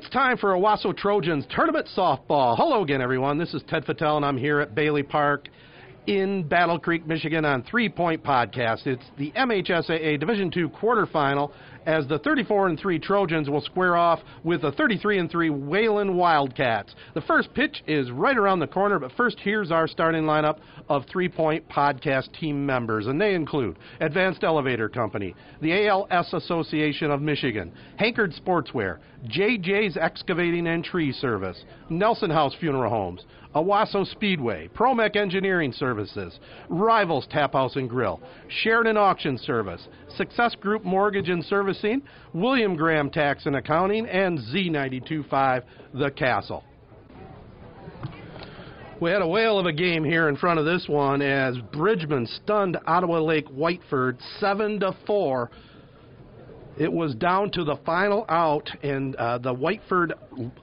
It's time for Owosso Trojans Tournament Softball. Hello again, everyone. This is Ted Fattel, and I'm here at Bailey Park in Battle Creek, Michigan on Three Point Podcast. It's the MHSAA Division II quarterfinal as the 34 and 3 Trojans will square off with the 33 and 3 Wayland Wildcats. The first pitch is right around the corner, but first here's our starting lineup of Three Point Podcast team members, and they include Advanced Elevator Company, the ALS Association of Michigan, Hankard Sportswear, JJ's Excavating and Tree Service, Nelson House Funeral Homes, Owosso Speedway, Promec Engineering Services, Rivals Tap House and Grill, Sheridan Auction Service, Success Group Mortgage and Servicing, William Graham Tax and Accounting, and Z925 The Castle. We had a whale of a game here in front of this one as Bridgman stunned Ottawa Lake Whiteford 7 to 4 it was down to the final out, and uh, the Whiteford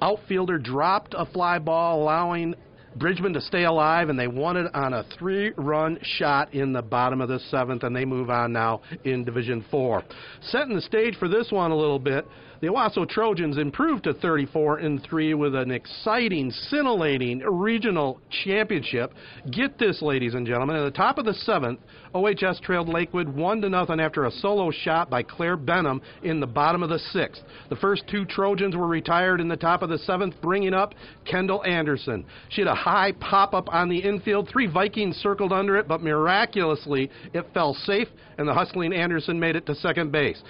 outfielder dropped a fly ball, allowing Bridgman to stay alive, and they it on a three-run shot in the bottom of the seventh, and they move on now in Division Four. Setting the stage for this one a little bit, the Owosso Trojans improved to 34 and 3 with an exciting, scintillating regional championship. Get this, ladies and gentlemen, at the top of the seventh, OHS trailed Lakewood one to nothing after a solo shot by Claire Benham in the bottom of the sixth. The first two Trojans were retired in the top of the seventh, bringing up Kendall Anderson. She had a high pop up on the infield. Three Vikings circled under it, but miraculously it fell safe, and the hustling Anderson made it to second base.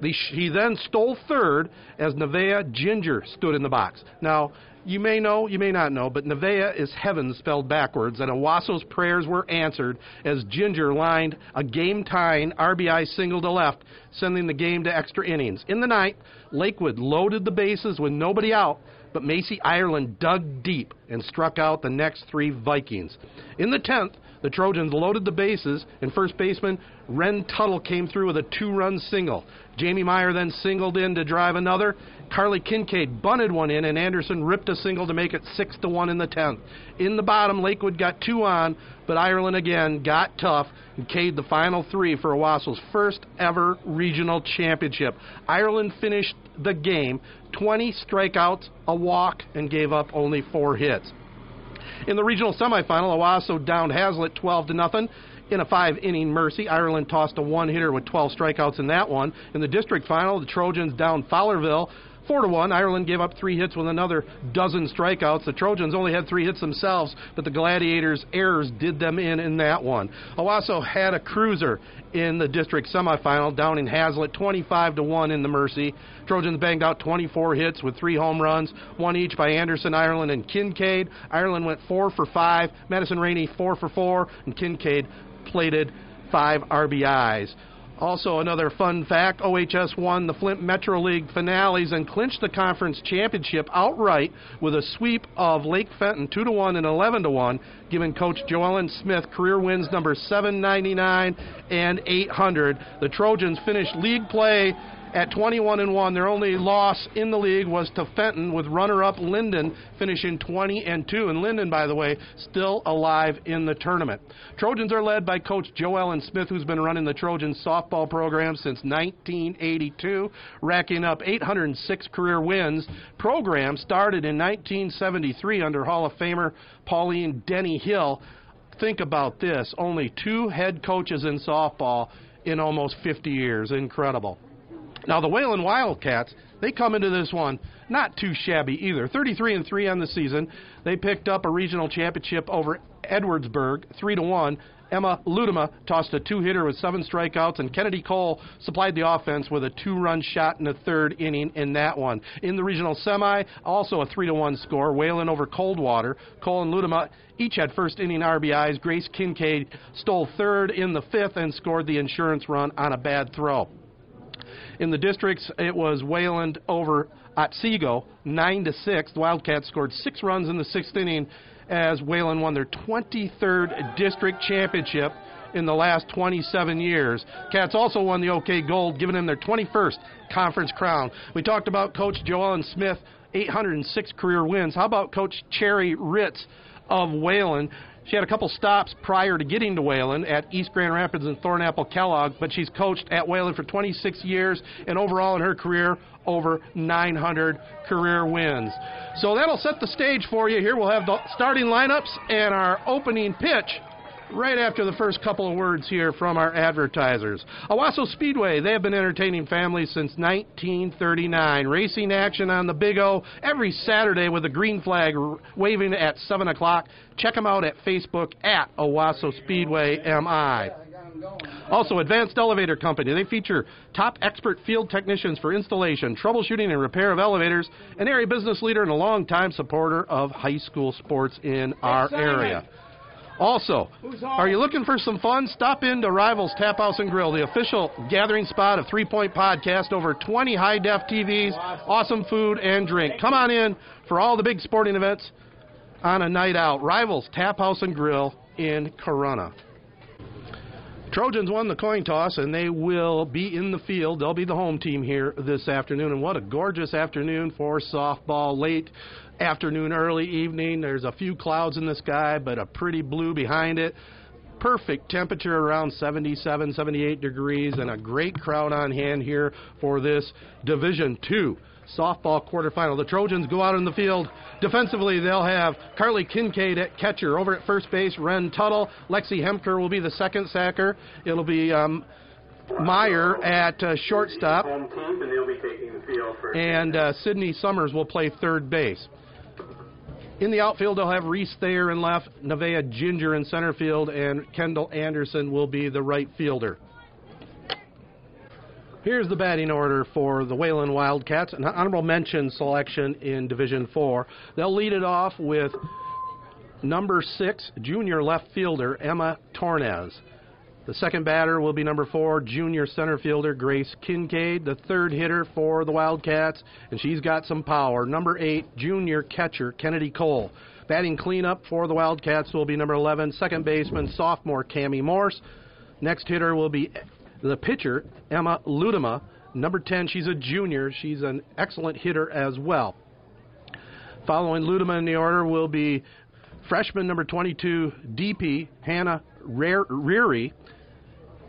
He then stole third as Nevaeh Ginger stood in the box. Now, you may know, you may not know, but Nevaeh is heaven spelled backwards, and Owosso's prayers were answered as Ginger lined a game tying RBI single to left, sending the game to extra innings. In the ninth, Lakewood loaded the bases with nobody out, but Macy Ireland dug deep and struck out the next three Vikings. In the tenth, the Trojans loaded the bases, and first baseman Ren Tuttle came through with a two run single. Jamie Meyer then singled in to drive another. Carly Kincaid bunted one in, and Anderson ripped a single to make it 6 to 1 in the 10th. In the bottom, Lakewood got two on, but Ireland again got tough and caved the final three for Owosso's first ever regional championship. Ireland finished the game 20 strikeouts, a walk, and gave up only four hits. In the regional semifinal, Owosso downed Haslett 12 to nothing. In a five inning mercy, Ireland tossed a one hitter with 12 strikeouts in that one. In the district final, the Trojans downed Fowlerville Four to one. Ireland gave up three hits with another dozen strikeouts. The Trojans only had three hits themselves, but the Gladiators' errors did them in in that one. Owosso had a cruiser in the district semifinal, down in Haslett, 25 to one in the Mercy. Trojans banged out 24 hits with three home runs, one each by Anderson, Ireland, and Kincaid. Ireland went four for five. Madison Rainey four for four, and Kincaid plated five RBIs. Also, another fun fact OHS won the Flint Metro League finales and clinched the conference championship outright with a sweep of Lake Fenton 2 to 1 and 11 to 1, giving coach Joellen Smith career wins number 799 and 800. The Trojans finished league play at 21 and 1. Their only loss in the league was to Fenton with runner-up Linden finishing 20 and 2. And Linden, by the way, still alive in the tournament. Trojans are led by coach Joellen Smith, who's been running the Trojans softball program since 1982, racking up 806 career wins. Program started in 1973 under Hall of Famer Pauline Denny Hill. Think about this only two head coaches in softball in almost 50 years. Incredible. Now the Wayland Wildcats, they come into this one not too shabby either. 33 and 3 on the season. They picked up a regional championship over Edwardsburg, 3 to 1. Emma Ludema tossed a two-hitter with seven strikeouts, and Kennedy Cole supplied the offense with a two-run shot in the third inning in that one. In the regional semi, also a three-to-one score. Wayland over Coldwater. Cole and Ludema each had first inning RBIs. Grace Kincaid stole third in the fifth and scored the insurance run on a bad throw. In the districts, it was Wayland over Otsego, nine to six. The Wildcats scored six runs in the sixth inning as Wayland won their 23rd district championship in the last 27 years. Cats also won the OK Gold, giving them their 21st conference crown. We talked about Coach Joellen Smith, 806 career wins. How about Coach Cherry Ritz of Wayland? She had a couple stops prior to getting to Wayland at East Grand Rapids and Thornapple Kellogg, but she's coached at Wayland for 26 years and overall in her career over 900 career wins. So that'll set the stage for you. Here we'll have the starting lineups and our opening pitch right after the first couple of words here from our advertisers. Owosso Speedway, they have been entertaining families since 1939. Racing action on the Big O every Saturday with a green flag waving at 7 o'clock. Check them out at Facebook at Owosso Speedway MI. Also, Advanced Elevator Company. They feature top expert field technicians for installation, troubleshooting, and repair of elevators, an area business leader and a longtime supporter of high school sports in our area. Also, are you looking for some fun? Stop into Rivals Tap House and Grill, the official gathering spot of Three Point Podcast. Over 20 high def TVs, awesome food and drink. Come on in for all the big sporting events on a night out. Rivals Tap House and Grill in Corunna. Trojans won the coin toss and they will be in the field. They'll be the home team here this afternoon. And what a gorgeous afternoon for softball. Late afternoon, early evening. There's a few clouds in the sky, but a pretty blue behind it. Perfect temperature around 77, 78 degrees, and a great crowd on hand here for this Division Two softball quarterfinal. The Trojans go out in the field. Defensively, they'll have Carly Kincaid at catcher. Over at first base, Ren Tuttle. Lexi Hemker will be the second sacker. It'll be um, Meyer at uh, shortstop. And uh, Sydney Summers will play third base. In the outfield, they'll have Reese Thayer in left, Nevaeh Ginger in center field, and Kendall Anderson will be the right fielder. Here's the batting order for the Wayland Wildcats. An honorable mention selection in Division 4. They'll lead it off with number six, junior left fielder Emma Tornes. The second batter will be number four, junior center fielder Grace Kincaid. The third hitter for the Wildcats, and she's got some power. Number eight, junior catcher Kennedy Cole. Batting cleanup for the Wildcats will be number 11, second baseman, sophomore Cami Morse. Next hitter will be the pitcher, Emma Ludema, number 10, she's a junior. She's an excellent hitter as well. Following Ludema in the order will be freshman number 22, DP, Hannah Reary.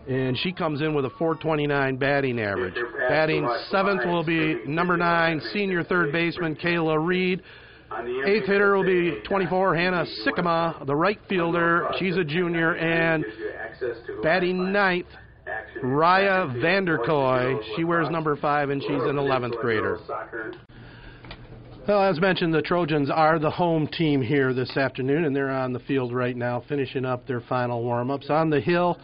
And she comes in with a 429 batting average. Batting seventh will be number nine, senior third baseman Kayla Reed. Eighth hitter will be 24, Hannah Sikkema, the right fielder. She's a junior. And batting ninth, Raya Vanderkoy. She wears number five, and she's an 11th grader. Well, as mentioned, the Trojans are the home team here this afternoon, and they're on the field right now, finishing up their final warm-ups. On the hill,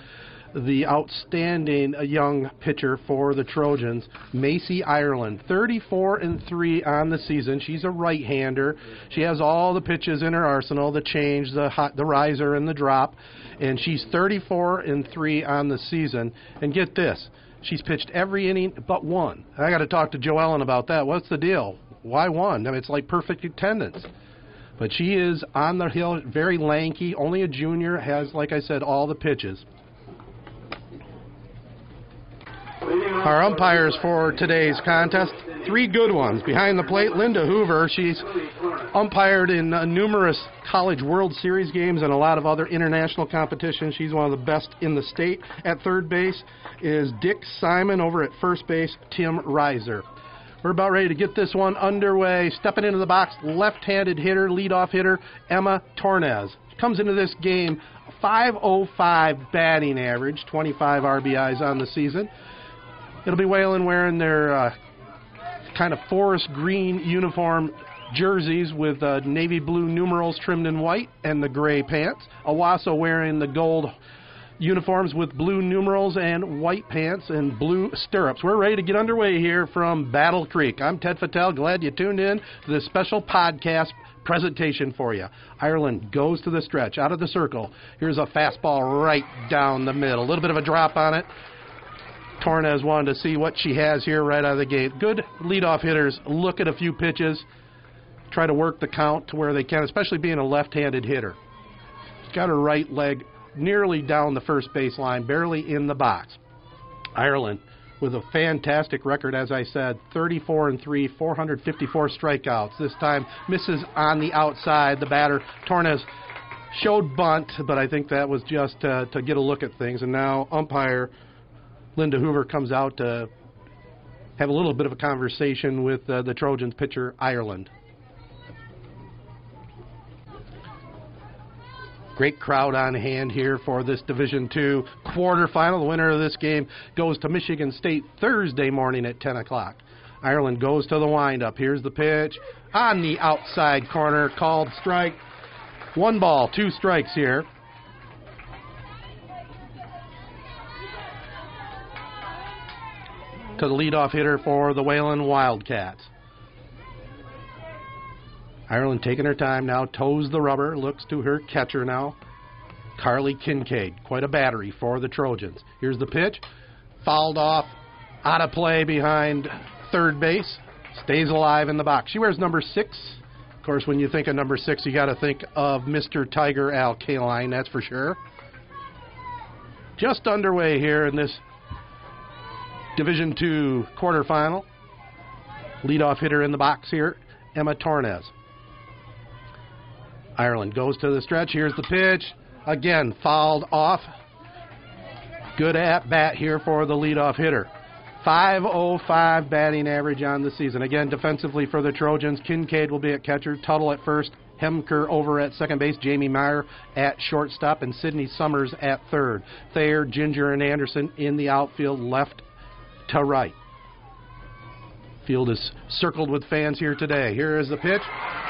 the outstanding young pitcher for the Trojans, Macy Ireland, 34 and 3 on the season. She's a right-hander. She has all the pitches in her arsenal: the change, the hot, the riser, and the drop. And she's 34 and 3 on the season. And get this, she's pitched every inning but one. I got to talk to Joellen about that. What's the deal? Why one? I mean, it's like perfect attendance. But she is on the hill, very lanky, only a junior, has, like I said, all the pitches. Our umpires for today's contest, three good ones. Behind the plate, Linda Hoover. She's umpired in uh, numerous College World Series games and a lot of other international competitions. She's one of the best in the state. At third base is Dick Simon. Over at first base, Tim Reiser. We're about ready to get this one underway. Stepping into the box, left-handed hitter, leadoff hitter, Emma Tornes. Comes into this game 505 batting average, 25 RBIs on the season. It'll be Wayland wearing their uh, kind of forest green uniform jerseys with uh, navy blue numerals trimmed in white and the gray pants. Owosso wearing the gold uniforms with blue numerals and white pants and blue stirrups. We're ready to get underway here from Battle Creek. I'm Ted Fattel. Glad you tuned in to this special podcast presentation for you. Ireland goes to the stretch, out of the circle. Here's a fastball right down the middle. A little bit of a drop on it. Tornes wanted to see what she has here right out of the gate. Good leadoff hitters look at a few pitches, try to work the count to where they can, especially being a left-handed hitter. She's got her right leg nearly down the first baseline, barely in the box. Ireland with a fantastic record, as I said, 34 and 3, 454 strikeouts. This time misses on the outside. The batter Tornes showed bunt, but I think that was just uh, to get a look at things. And now umpire Linda Hoover comes out to have a little bit of a conversation with uh, the Trojans pitcher Ireland. Great crowd on hand here for this Division Two quarterfinal. The winner of this game goes to Michigan State Thursday morning at 10 o'clock. Ireland goes to the windup. Here's the pitch on the outside corner, called strike. One ball, two strikes here. To the leadoff hitter for the Wayland Wildcats. Ireland taking her time now, toes the rubber, looks to her catcher now. Carly Kincaid, quite a battery for the Trojans. Here's the pitch, fouled off, out of play behind third base, stays alive in the box. She wears number six. Of course, when you think of number six, you got to think of Mr. Tiger Al Kaline, that's for sure. Just underway here in this Division Two quarterfinal. Leadoff hitter in the box here, Emma Tornes. Ireland goes to the stretch. Here's the pitch. Again, fouled off. Good at bat here for the leadoff hitter. 505 batting average on the season. Again, defensively for the Trojans, Kincaid will be at catcher, Tuttle at first, Hemker over at second base, Jamie Meyer at shortstop, and Sydney Summers at third. Thayer, Ginger, and Anderson in the outfield, left to right. Field is circled with fans here today. Here is the pitch.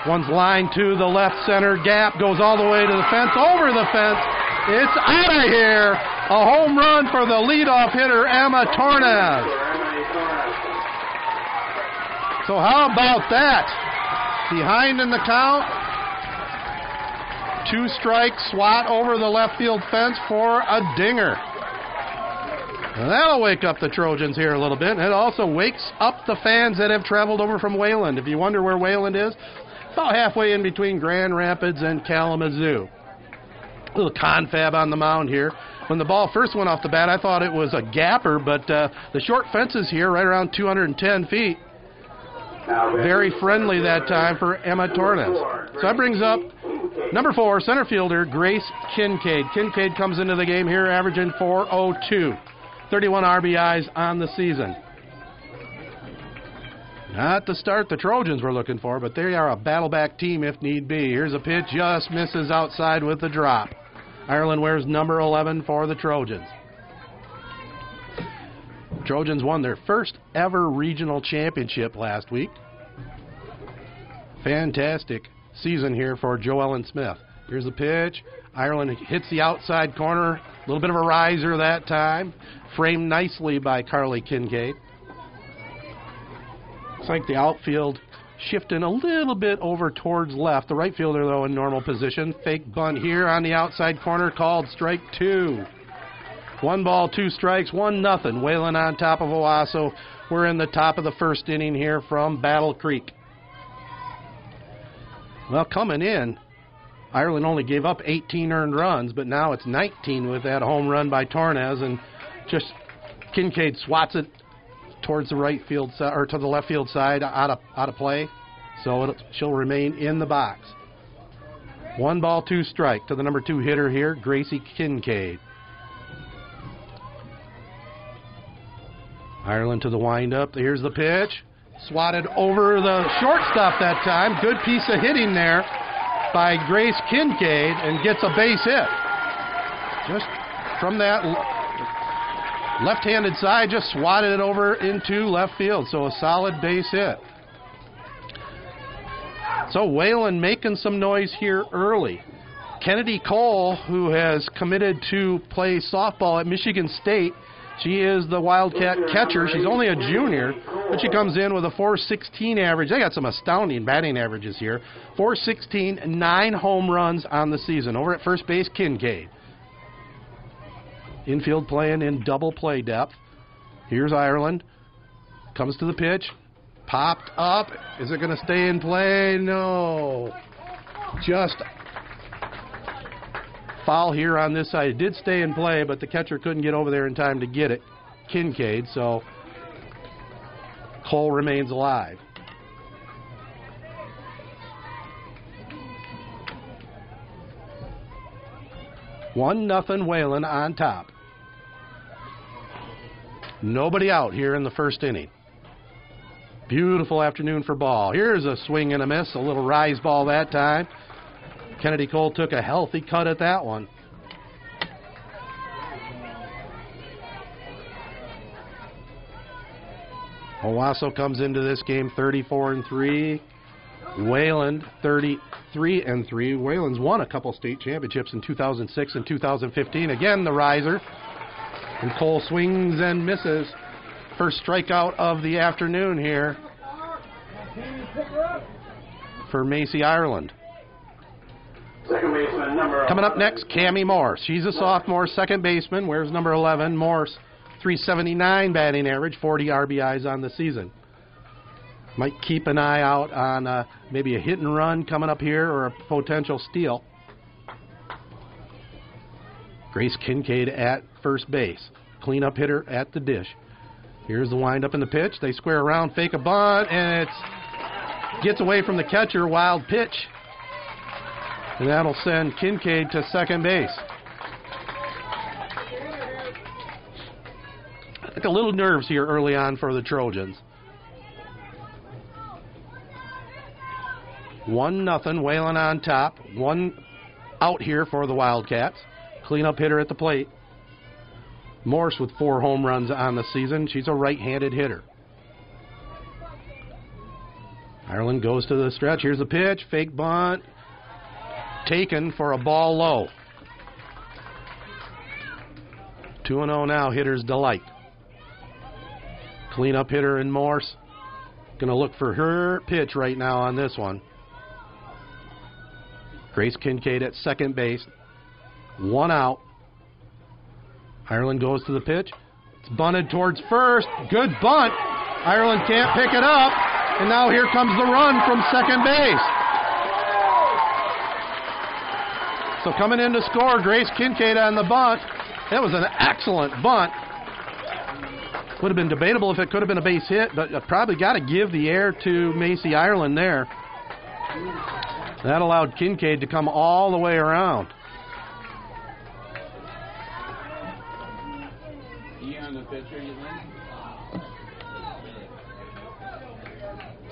One's line to the left center gap, goes all the way to the fence, over the fence. It's out of here. A home run for the leadoff hitter, Emma Tornes. So, how about that? Behind in the count. Two strikes, swat over the left field fence for a dinger. That'll wake up the Trojans here a little bit. It also wakes up the fans that have traveled over from Wayland. If you wonder where Wayland is, it's about halfway in between Grand Rapids and Kalamazoo. A little confab on the mound here. When the ball first went off the bat, I thought it was a gapper, but uh, the short fences here, right around 210 feet, very friendly that time for Emma Tornes. So that brings up number four, center fielder Grace Kincaid. Kincaid comes into the game here averaging 402. 31 RBIs on the season. Not the start the Trojans were looking for, but they are a battleback team if need be. Here's a pitch, just misses outside with the drop. Ireland wears number 11 for the Trojans. Trojans won their first ever regional championship last week. Fantastic season here for Joellen Smith. Here's the pitch. Ireland hits the outside corner. A little bit of a riser that time framed nicely by Carly Kincaid. It's like the outfield shifting a little bit over towards left. The right fielder, though, in normal position. Fake bunt here on the outside corner called strike two. One ball, two strikes, one nothing. Wayland on top of Owosso. We're in the top of the first inning here from Battle Creek. Well, coming in, Ireland only gave up 18 earned runs, but now it's 19 with that home run by Tornes, and just Kincaid swats it towards the right field side or to the left field side out of out of play, so she'll remain in the box. One ball, two strike to the number two hitter here, Gracie Kincaid. Ireland to the windup. Here's the pitch. Swatted over the shortstop that time. Good piece of hitting there by Grace Kincaid and gets a base hit. Just from that left handed side, just swatted it over into left field. So a solid base hit. So Wayland making some noise here early. Kennedy Cole, who has committed to play softball at Michigan State, she is the Wildcat catcher. She's only a junior, but she comes in with a 416 average. They got some astounding batting averages here. 416, nine home runs on the season. Over at first base, Kincaid. Infield playing in double play depth. Here's Ireland. Comes to the pitch. Popped up. Is it going to stay in play? No. Just foul here on this side. It did stay in play, but the catcher couldn't get over there in time to get it. Kincaid, so Cole remains alive. One nothing Wayland on top. Nobody out here in the first inning. Beautiful afternoon for ball. Here's a swing and a miss, a little rise ball that time. Kennedy Cole took a healthy cut at that one. Owosso comes into this game 34 and 3. Wayland 33 and 3. Wayland's won a couple state championships in 2006 and 2015. Again, the riser. And Cole swings and misses. First strikeout of the afternoon here for Macy Ireland. Coming up next, Cami Morse. She's a sophomore second baseman. Where's number 11? Morse, 379 batting average, 40 RBIs on the season. Might keep an eye out on uh, maybe a hit and run coming up here or a potential steal. Grace Kincaid at first base. Cleanup hitter at the dish. Here's the windup and the pitch. They square around, fake a bunt, and it gets away from the catcher. Wild pitch. And that'll send Kincaid to second base. Think a little nerves here early on for the Trojans. One nothing, Wayland on top. One out here for the Wildcats. Cleanup hitter at the plate. Morse with four home runs on the season. She's a right-handed hitter. Ireland goes to the stretch. Here's a pitch. Fake bunt. Taken for a ball low. 2 0 now. Hitter's delight. Cleanup hitter in Morse. Going to look for her pitch right now on this one. Grace Kincaid at second base. One out. Ireland goes to the pitch. It's bunted towards first. Good bunt. Ireland can't pick it up. And now here comes the run from second base. So coming in to score, Grace Kincaid on the bunt. That was an excellent bunt. Would have been debatable if it could have been a base hit, but uh, probably got to give the air to Macy Ireland there. That allowed Kincaid to come all the way around.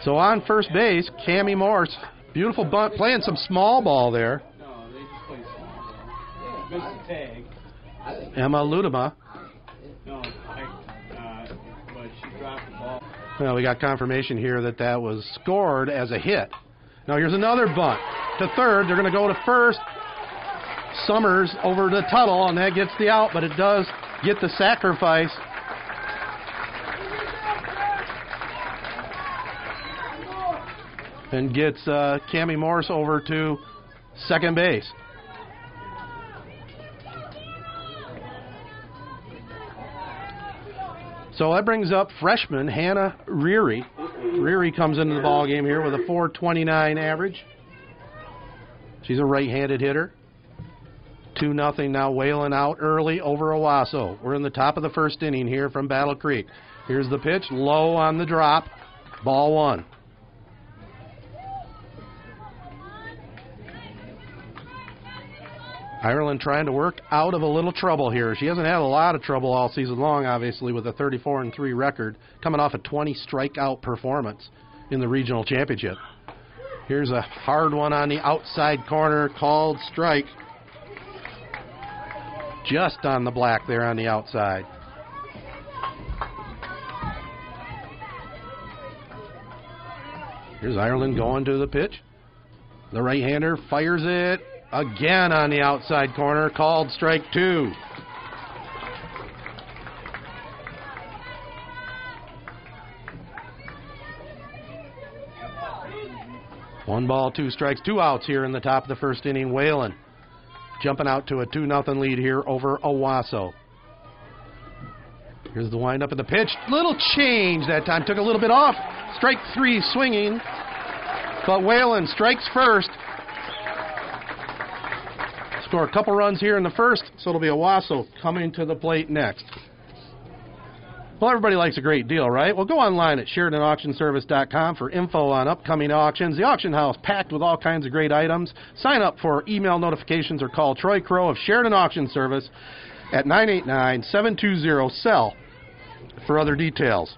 So on first base, Cami Morse, beautiful bunt, playing some small ball there. No, they just play small. Missed the tag. Emma Ludema. No, I, uh, but she dropped the ball. Well, we got confirmation here that that was scored as a hit. Now here's another bunt to third. They're going to go to first. Summers over to Tuttle, and that gets the out, but it does get the sacrifice. And gets uh, Cami Morse over to second base. So that brings up freshman Hannah Reary. Reary comes into the ball game here with a 429 average. She's a right-handed hitter. 2 nothing now Wayland out early over Owosso. We're in the top of the first inning here from Battle Creek. Here's the pitch, low on the drop. Ball one. Ireland trying to work out of a little trouble here. She hasn't had a lot of trouble all season long, obviously, with a 34 and 3 record, coming off a 20 strikeout performance in the regional championship. Here's a hard one on the outside corner, called strike. Just on the black there on the outside. Here's Ireland going to the pitch. The right hander fires it again on the outside corner, called strike two. One ball, two strikes, two outs here in the top of the first inning. Wayland jumping out to a 2 0 lead here over Owosso. Here's the windup of the pitch. Little change that time. Took a little bit off. Strike three swinging. But Wayland strikes first. Score a couple runs here in the first, so it'll be Owosso coming to the plate next. Well, everybody likes a great deal, right? Well, go online at SheridanAuctionService.com for info on upcoming auctions. The auction house packed with all kinds of great items. Sign up for email notifications or call Troy Crow of Sheridan Auction Service at 989-720-SELL for other details.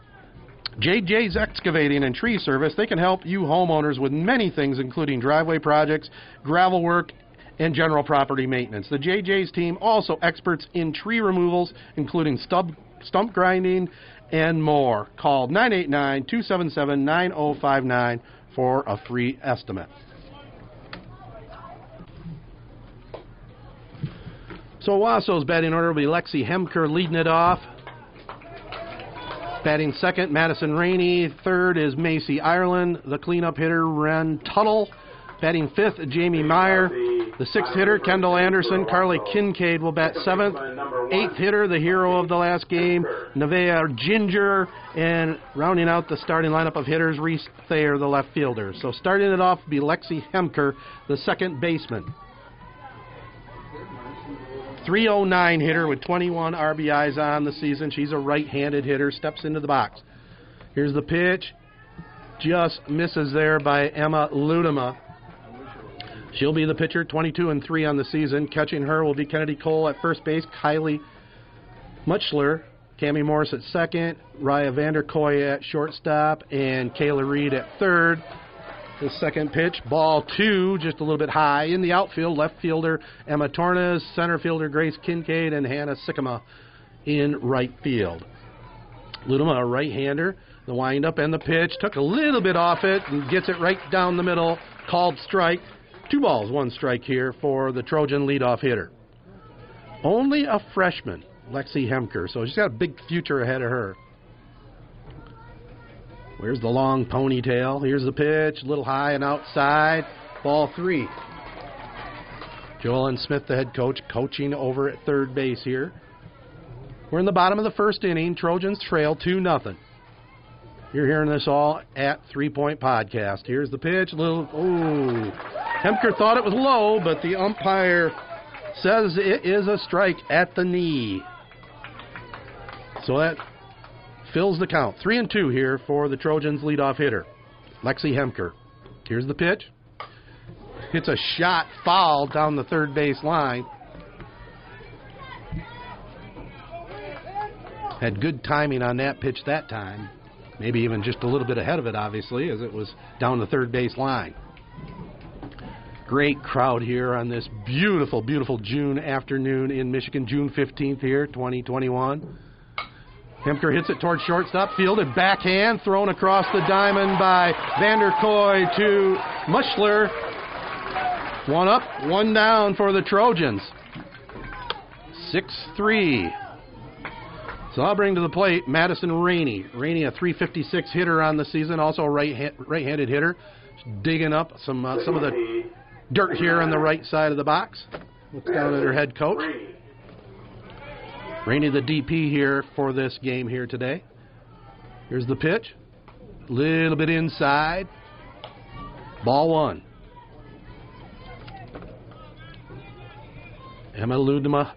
JJ's Excavating and Tree Service, they can help you homeowners with many things, including driveway projects, gravel work, and general property maintenance. The JJ's team also experts in tree removals, including stub, stump grinding and more. Call 989 277 9059 for a free estimate. So Owosso's batting order will be Lexi Hemker leading it off. Batting second, Madison Rainey. Third is Macy Ireland. The cleanup hitter, Ren Tuttle. Batting fifth, Jamie Meyer. The sixth hitter, Kendall Anderson. Carly Kincaid will bat seventh. Eighth hitter, the hero of the last game, Nevaeh Ginger. And rounding out the starting lineup of hitters, Reese Thayer, the left fielder. So starting it off will be Lexi Hemker, the second baseman. 309 hitter with 21 RBIs on the season. She's a right handed hitter, steps into the box. Here's the pitch. Just misses there by Emma Ludema. She'll be the pitcher, 22 and 3 on the season. Catching her will be Kennedy Cole at first base, Kylie Muchler, Cami Morris at second, Raya Vanderkoy at shortstop, and Kayla Reed at third. The second pitch, ball two, just a little bit high. In the outfield, left fielder Emma Tornes, center fielder Grace Kincaid, and Hannah Sikkema in right field. Ludema, a right hander. The windup and the pitch took a little bit off it and gets it right down the middle. Called strike. Two balls, one strike here for the Trojan leadoff hitter. Only a freshman, Lexi Hemker, so she's got a big future ahead of her. Where's the long ponytail? Here's the pitch, a little high and outside. Ball three. Joellen Smith, the head coach, coaching over at third base here. We're in the bottom of the first inning. Trojans trail 2 nothing. You're hearing this all at Three Point Podcast. Here's the pitch. Little, ooh. Hemker thought it was low, but the umpire says it is a strike at the knee. So that fills the count. Three and two here for the Trojans' leadoff hitter, Lexi Hemker. Here's the pitch. Hits a shot foul down the third base line. Had good timing on that pitch that time. Maybe even just a little bit ahead of it, obviously, as it was down the third base line. Great crowd here on this beautiful, beautiful June afternoon in Michigan, June 15th here, 2021. Hemker hits it towards shortstop, fielded backhand, thrown across the diamond by Vanderkoy to Mushler. One up, one down for the Trojans. 6 3. So I'll bring to the plate Madison Rainey. Rainey, a 356 hitter on the season, also a right right-handed hitter. Digging up some uh, some of the dirt here on the right side of the box. Looks down at her head coach. Rainey, the DP here for this game here today. Here's the pitch. a Little bit inside. Ball one. Emma Ludema,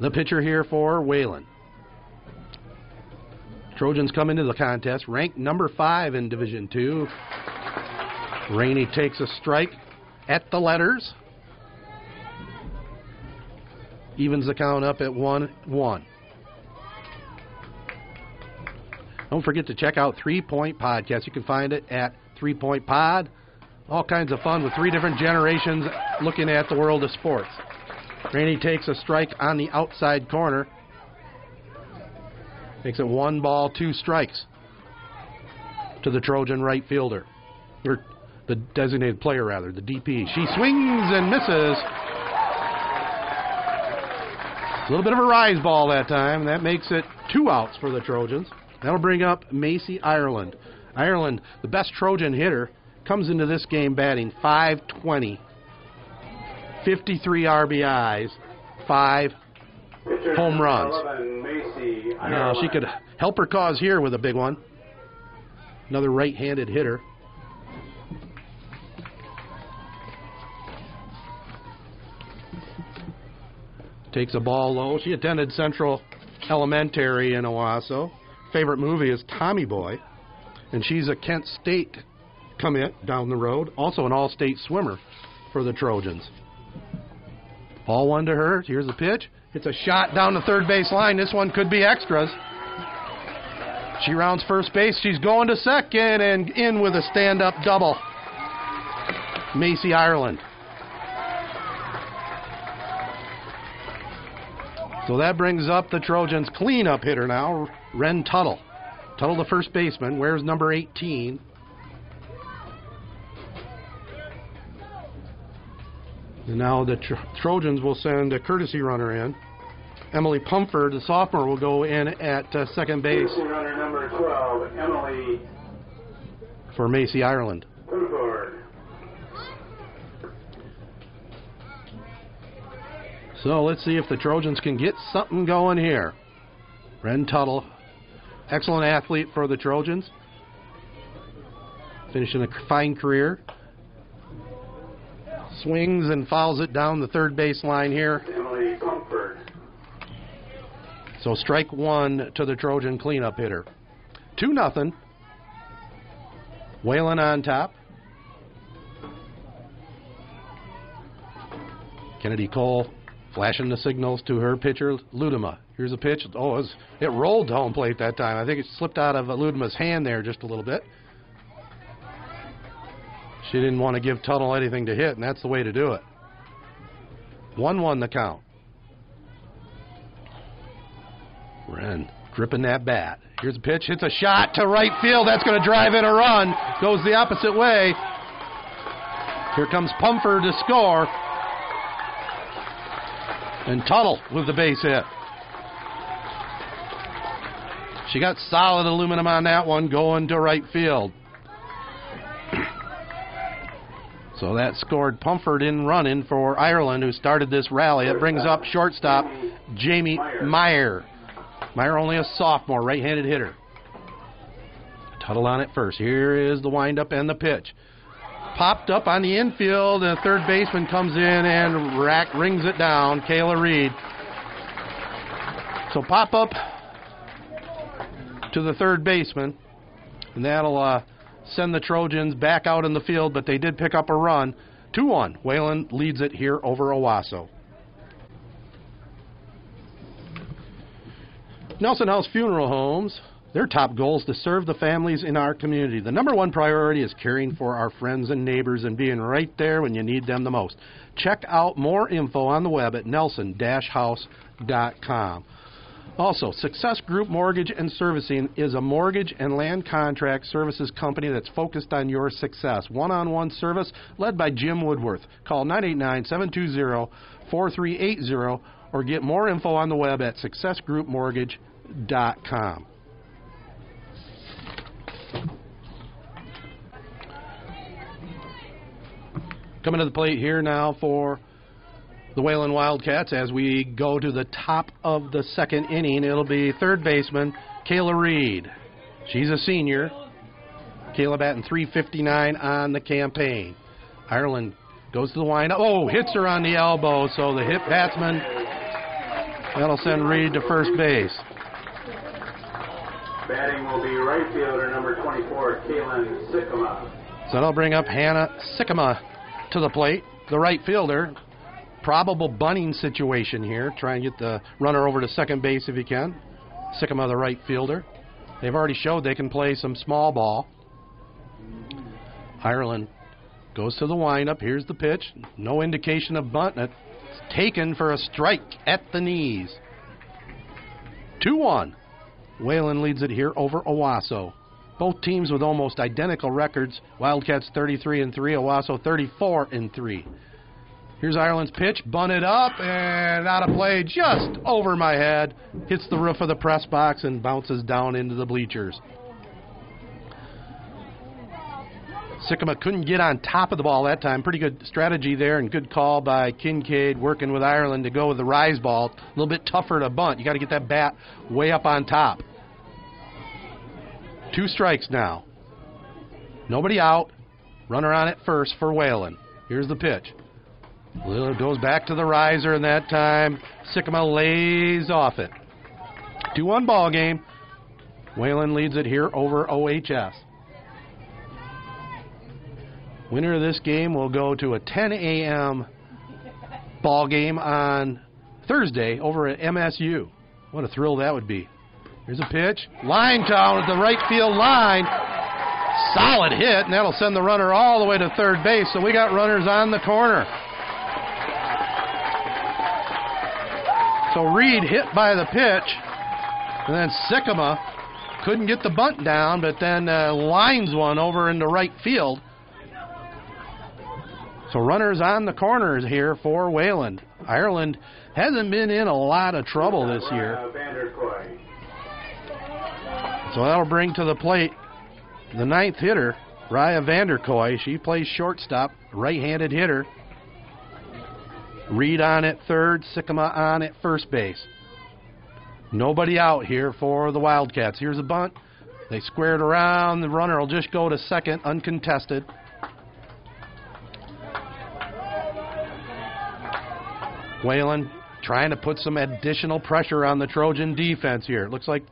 the pitcher here for Wayland. Trojans come into the contest ranked number five in Division Two. Rainey takes a strike at the letters. Evens the count up at 1 1. Don't forget to check out Three Point Podcast. You can find it at Three Point Pod. All kinds of fun with three different generations looking at the world of sports. Rainey takes a strike on the outside corner. Makes it one ball, two strikes to the Trojan right fielder. Or the designated player, rather, the DP. She swings and misses. A little bit of a rise ball that time. That makes it two outs for the Trojans. That'll bring up Macy Ireland. Ireland, the best Trojan hitter, comes into this game batting 520, 53 RBIs, five home runs. Now she could help her cause here with a big one. Another right-handed hitter. Takes a ball low. She attended Central Elementary in Owosso. Favorite movie is Tommy Boy, and she's a Kent State commit down the road. Also an all-state swimmer for the Trojans. Ball one to her. Here's the pitch. It's a shot down the third base line. This one could be extras. She rounds first base. She's going to second and in with a stand-up double. Macy Ireland. So that brings up the Trojans' cleanup hitter now, Ren Tuttle. Tuttle, the first baseman, wears number 18. And now the Tro- Trojans will send a courtesy runner in. Emily Pumford, the sophomore, will go in at uh, second base Runner number 12, Emily for Macy Ireland. Pumford. So let's see if the Trojans can get something going here. Ren Tuttle, excellent athlete for the Trojans, finishing a fine career. Swings and fouls it down the third base line here. Emily Pumford. So strike one to the Trojan cleanup hitter. Two nothing. Wayland on top. Kennedy Cole flashing the signals to her pitcher Ludema. Here's a pitch. Oh, it, was, it rolled home plate that time. I think it slipped out of Ludema's hand there just a little bit. She didn't want to give Tuttle anything to hit, and that's the way to do it. 1 1 the count. Ren gripping that bat. Here's a pitch, hits a shot to right field. That's going to drive in a run. Goes the opposite way. Here comes Pumford to score. And Tuttle with the base hit. She got solid aluminum on that one going to right field. So that scored Pumford in running for Ireland, who started this rally. It brings up shortstop Jamie Meyer. Meyer only a sophomore, right-handed hitter. Tuttle on it first. Here is the windup and the pitch. Popped up on the infield, and the third baseman comes in and rack rings it down. Kayla Reed. So pop up to the third baseman, and that'll uh, send the Trojans back out in the field, but they did pick up a run. 2 1. Wayland leads it here over Owosso. Nelson House Funeral Homes, their top goal is to serve the families in our community. The number one priority is caring for our friends and neighbors and being right there when you need them the most. Check out more info on the web at nelson-house.com. Also, Success Group Mortgage and Servicing is a mortgage and land contract services company that's focused on your success. One on one service led by Jim Woodworth. Call 989 720 4380 or get more info on the web at successgroupmortgage.com. Coming to the plate here now for the Wayland Wildcats as we go to the top of the second inning. It'll be third baseman Kayla Reed. She's a senior. Kayla batting 359 on the campaign. Ireland goes to the windup. Oh, hits her on the elbow, so the hit batsman that'll send Reed to first base. Batting will be right fielder number 24, Kaylin Sikkema. So that'll bring up Hannah Sikkema to the plate, the right fielder. Probable bunting situation here. Try and get the runner over to second base if you can. Sikkema, the right fielder. They've already showed they can play some small ball. Ireland goes to the windup. Here's the pitch. No indication of bunt. It's taken for a strike at the knees. 2 1. Wayland leads it here over Owosso. Both teams with almost identical records. Wildcats 33 and 3, Owosso 34 and 3. Here's Ireland's pitch, bunted up and out of play just over my head. Hits the roof of the press box and bounces down into the bleachers. Sikkema couldn't get on top of the ball that time. Pretty good strategy there and good call by Kincaid working with Ireland to go with the rise ball. A little bit tougher to bunt. You got to get that bat way up on top. Two strikes now. Nobody out. Runner on at first for Wayland. Here's the pitch. Lillard goes back to the riser, and that time Sikkema lays off it. 2 1 ball game. Wayland leads it here over OHS. Winner of this game will go to a 10 a.m. ball game on Thursday over at MSU. What a thrill that would be. Here's a pitch. Line down at the right field line. Solid hit, and that'll send the runner all the way to third base. So we got runners on the corner. So Reed hit by the pitch, and then Sikkema couldn't get the bunt down, but then uh, lines one over into right field. So runners on the corners here for Wayland. Ireland hasn't been in a lot of trouble this year. So that'll bring to the plate the ninth hitter, Raya Vanderkoy. She plays shortstop, right-handed hitter. Reed on at third, Sikkema on at first base. Nobody out here for the Wildcats. Here's a bunt. They squared around. The runner will just go to second, uncontested. Wayland trying to put some additional pressure on the Trojan defense here. It looks like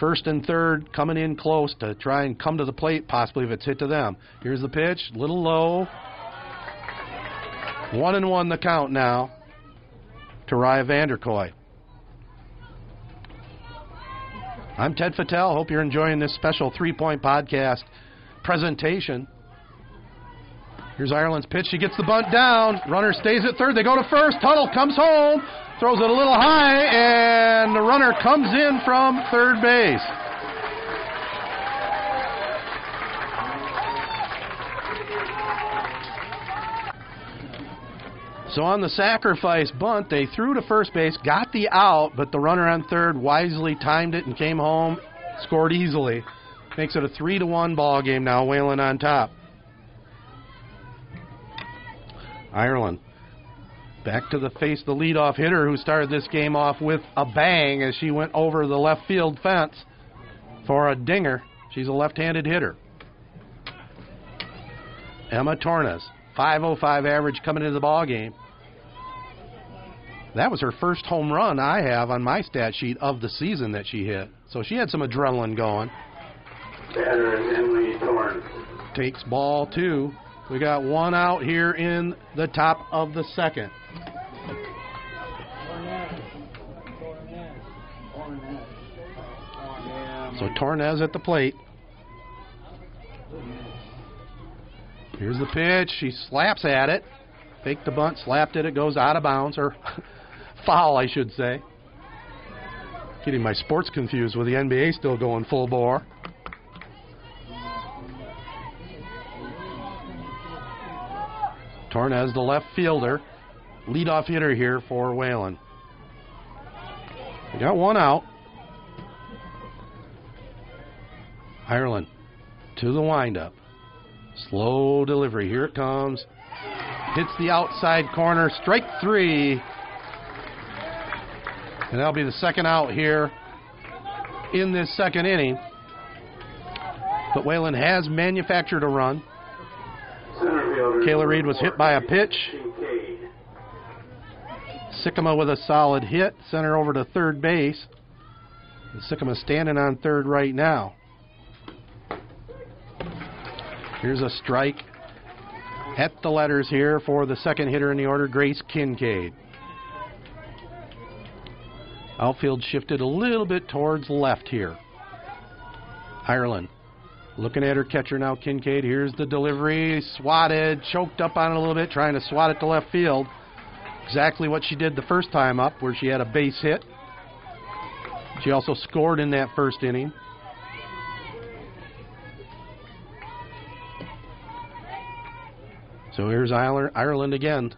first and third coming in close to try and come to the plate, possibly if it's hit to them. Here's the pitch, little low. One and one the count now to Raya Vanderkoy. I'm Ted Fattel. Hope you're enjoying this special three point podcast presentation. Here's Ireland's pitch. She gets the bunt down. Runner stays at third. They go to first. Tuttle comes home, throws it a little high, and the runner comes in from third base. So on the sacrifice bunt, they threw to first base, got the out, but the runner on third wisely timed it and came home, scored easily. Makes it a three to one ball game now. Wayland on top. Ireland back to the face the leadoff hitter who started this game off with a bang as she went over the left field fence for a dinger. She's a left-handed hitter. Emma Tornes, 505 average coming into the ball game. That was her first home run I have on my stat sheet of the season that she hit. So she had some adrenaline going. Batter Emily Torrance. Takes ball two. We got one out here in the top of the second. So Tornez at the plate. Here's the pitch. She slaps at it. Faked the bunt, slapped it. It goes out of bounds, or foul, I should say. Getting my sports confused with the NBA still going full bore. Tornez, the left fielder, leadoff hitter here for Wayland. We got one out. Ireland to the windup. Slow delivery. Here it comes. Hits the outside corner. Strike three. And that'll be the second out here in this second inning. But Wayland has manufactured a run. Kayla Reed was hit by a pitch. Sikkema with a solid hit. Center over to third base. And Sikkema standing on third right now. Here's a strike at the letters here for the second hitter in the order, Grace Kincaid. Outfield shifted a little bit towards left here. Ireland looking at her catcher now, Kincaid. Here's the delivery, swatted, choked up on it a little bit, trying to swat it to left field. Exactly what she did the first time up, where she had a base hit. She also scored in that first inning. So here's Ireland again,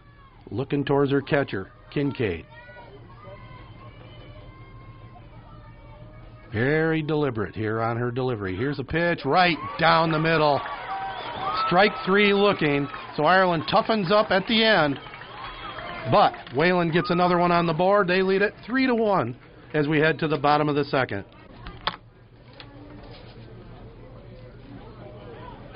looking towards her catcher, Kincaid. Very deliberate here on her delivery. Here's a pitch right down the middle. Strike three looking. So Ireland toughens up at the end. But Wayland gets another one on the board. They lead it three to one as we head to the bottom of the second.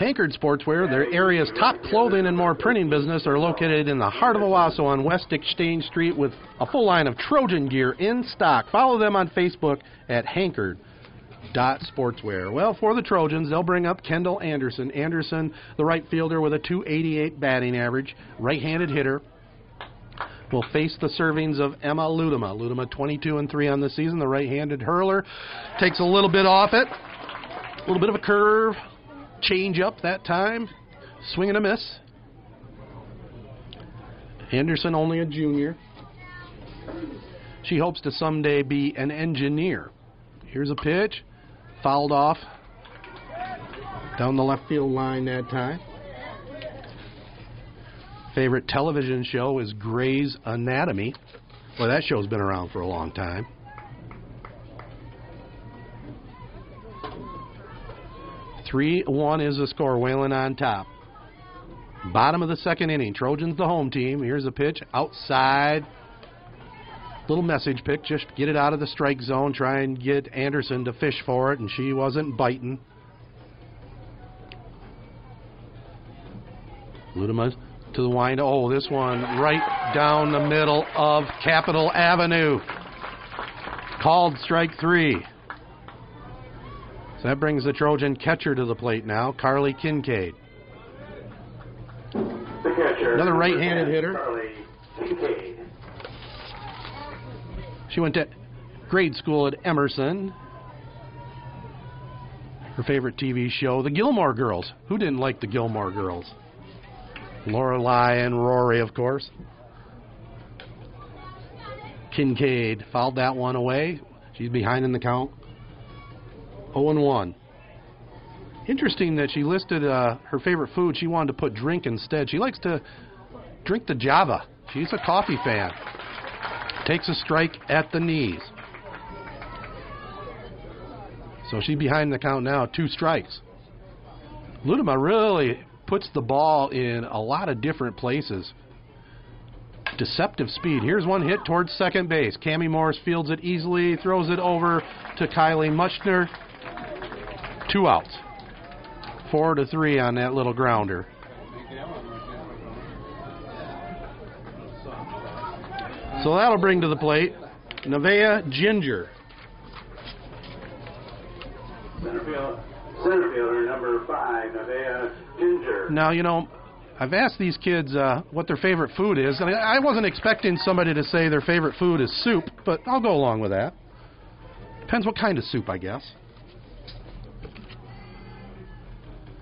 Hankard Sportswear, their area's top clothing and more printing business, are located in the heart of Owosso on West Exchange Street with a full line of Trojan gear in stock. Follow them on Facebook at Hankard. Dot Sportswear. Well, for the Trojans, they'll bring up Kendall Anderson. Anderson, the right fielder with a 288 batting average, right handed hitter, will face the servings of Emma Ludema. Ludema 22 and 3 on the season. The right-handed hurler takes a little bit off it. A little bit of a curve, change up that time, swing and a miss. Anderson only a junior. She hopes to someday be an engineer. Here's a pitch, fouled off down the left field line that time favorite television show is Grey's Anatomy. Well, that show's been around for a long time. Three one is the score. Wayland on top. Bottom of the second inning. Trojans the home team. Here's a pitch outside. Little message pick. Just get it out of the strike zone. Try and get Anderson to fish for it, and she wasn't biting. Ludema's to the wind. Oh, this one right down the middle of Capitol Avenue. Called strike three. That brings the Trojan catcher to the plate now, Carly Kincaid. Catcher. Another right-handed hitter. Carly She went to grade school at Emerson. Her favorite TV show, The Gilmore Girls. Who didn't like The Gilmore Girls? Lorelai and Rory, of course. Kincaid fouled that one away. She's behind in the count. 0 and 1. Interesting that she listed uh, her favorite food. She wanted to put drink instead. She likes to drink the Java. She's a coffee fan. Takes a strike at the knees. So she's behind the count now, two strikes. Ludema really puts the ball in a lot of different places. Deceptive speed. Here's one hit towards second base. Cami Morris fields it easily, throws it over to Kylie Muchner. Two outs. Four to three on that little grounder. So that'll bring to the plate Nevaeh Ginger. Center, field, center fielder number five, Ginger. Now, you know, I've asked these kids uh, what their favorite food is, and I wasn't expecting somebody to say their favorite food is soup, but I'll go along with that. Depends what kind of soup, I guess.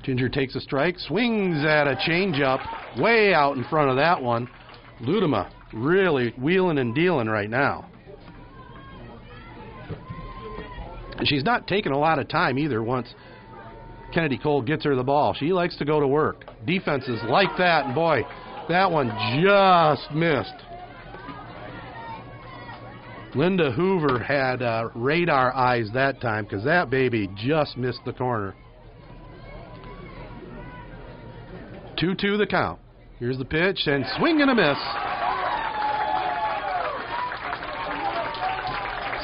Ginger takes a strike, swings at a changeup, way out in front of that one. Ludema really wheeling and dealing right now. She's not taking a lot of time either once Kennedy Cole gets her the ball. She likes to go to work. Defenses like that, and boy, that one just missed. Linda Hoover had uh, radar eyes that time because that baby just missed the corner. 2 2 the count. Here's the pitch, and swing and a miss.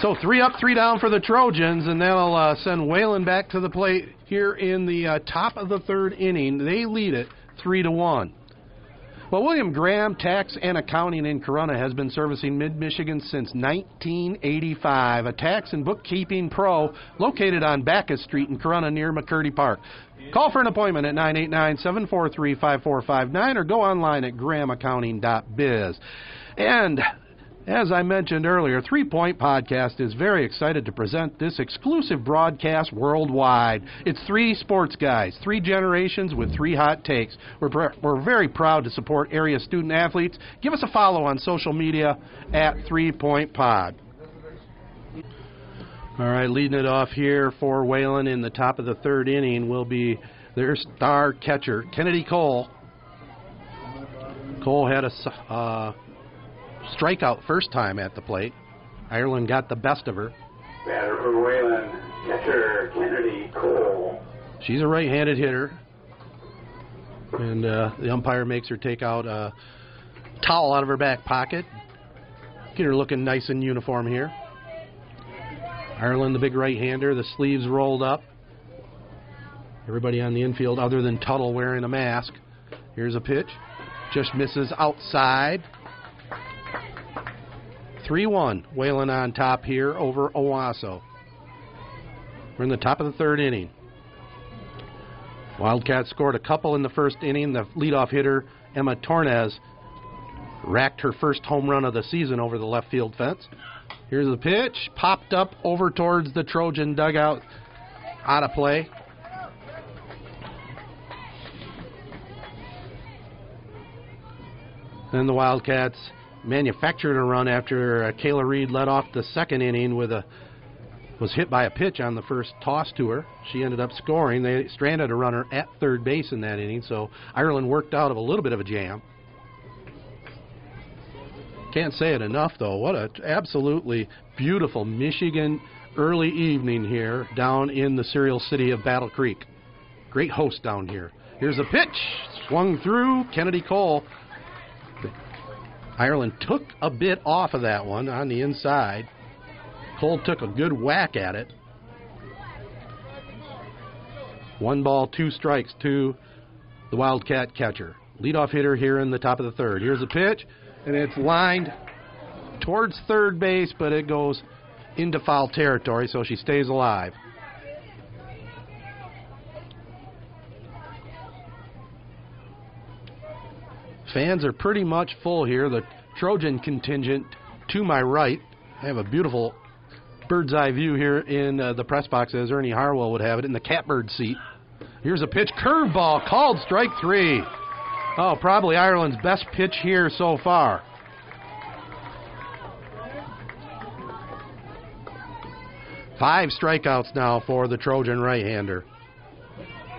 So three up, three down for the Trojans, and that'll uh, send Wayland back to the plate here in the uh, top of the third inning. They lead it three to one. Well, William Graham Tax and Accounting in Corunna has been servicing Mid Michigan since 1985. A tax and bookkeeping pro located on Backus Street in Corunna near McCurdy Park. Call for an appointment at 989 743 5459 or go online at grahamaccounting.biz. And as I mentioned earlier, Three Point Podcast is very excited to present this exclusive broadcast worldwide. It's three sports guys, three generations with three hot takes. We're, pr- we're very proud to support area student athletes. Give us a follow on social media at Three Point Pod. All right, leading it off here for Wayland in the top of the third inning will be their star catcher, Kennedy Cole. Cole had a. uh, strikeout first time at the plate. Ireland got the best of her. Batter for Wayland, catcher Kennedy Cole. She's a right-handed hitter, and uh, the umpire makes her take out a towel out of her back pocket, get her looking nice in uniform here. Ireland, the big right-hander, the sleeves rolled up. Everybody on the infield, other than Tuttle, wearing a mask. Here's a pitch. Just misses outside. 3 1. Wayland on top here over Owosso. We're in the top of the third inning. Wildcats scored a couple in the first inning. The leadoff hitter, Emma Tornes, racked her first home run of the season over the left field fence. Here's the pitch, popped up over towards the Trojan dugout, out of play. Then the Wildcats manufactured a run after uh, Kayla Reed led off the second inning with a was hit by a pitch on the first toss to her. She ended up scoring. They stranded a runner at third base in that inning, so Ireland worked out of a little bit of a jam. Can't say it enough, though. What a absolutely beautiful Michigan early evening here down in the cereal city of Battle Creek. Great host down here. Here's a pitch, swung through. Kennedy Cole. Ireland took a bit off of that one on the inside. Cole took a good whack at it. One ball, two strikes to the Wildcat catcher. Leadoff hitter here in the top of the third. Here's a pitch, and it's lined towards third base, but it goes into foul territory, so she stays alive. Fans are pretty much full here. The Trojan contingent to my right. I have a beautiful bird's eye view here in uh, the press box as Ernie Harwell would have it in the catbird seat. Here's a pitch, curveball, called strike three. Oh, probably Ireland's best pitch here so far. Five strikeouts now for the Trojan right-hander.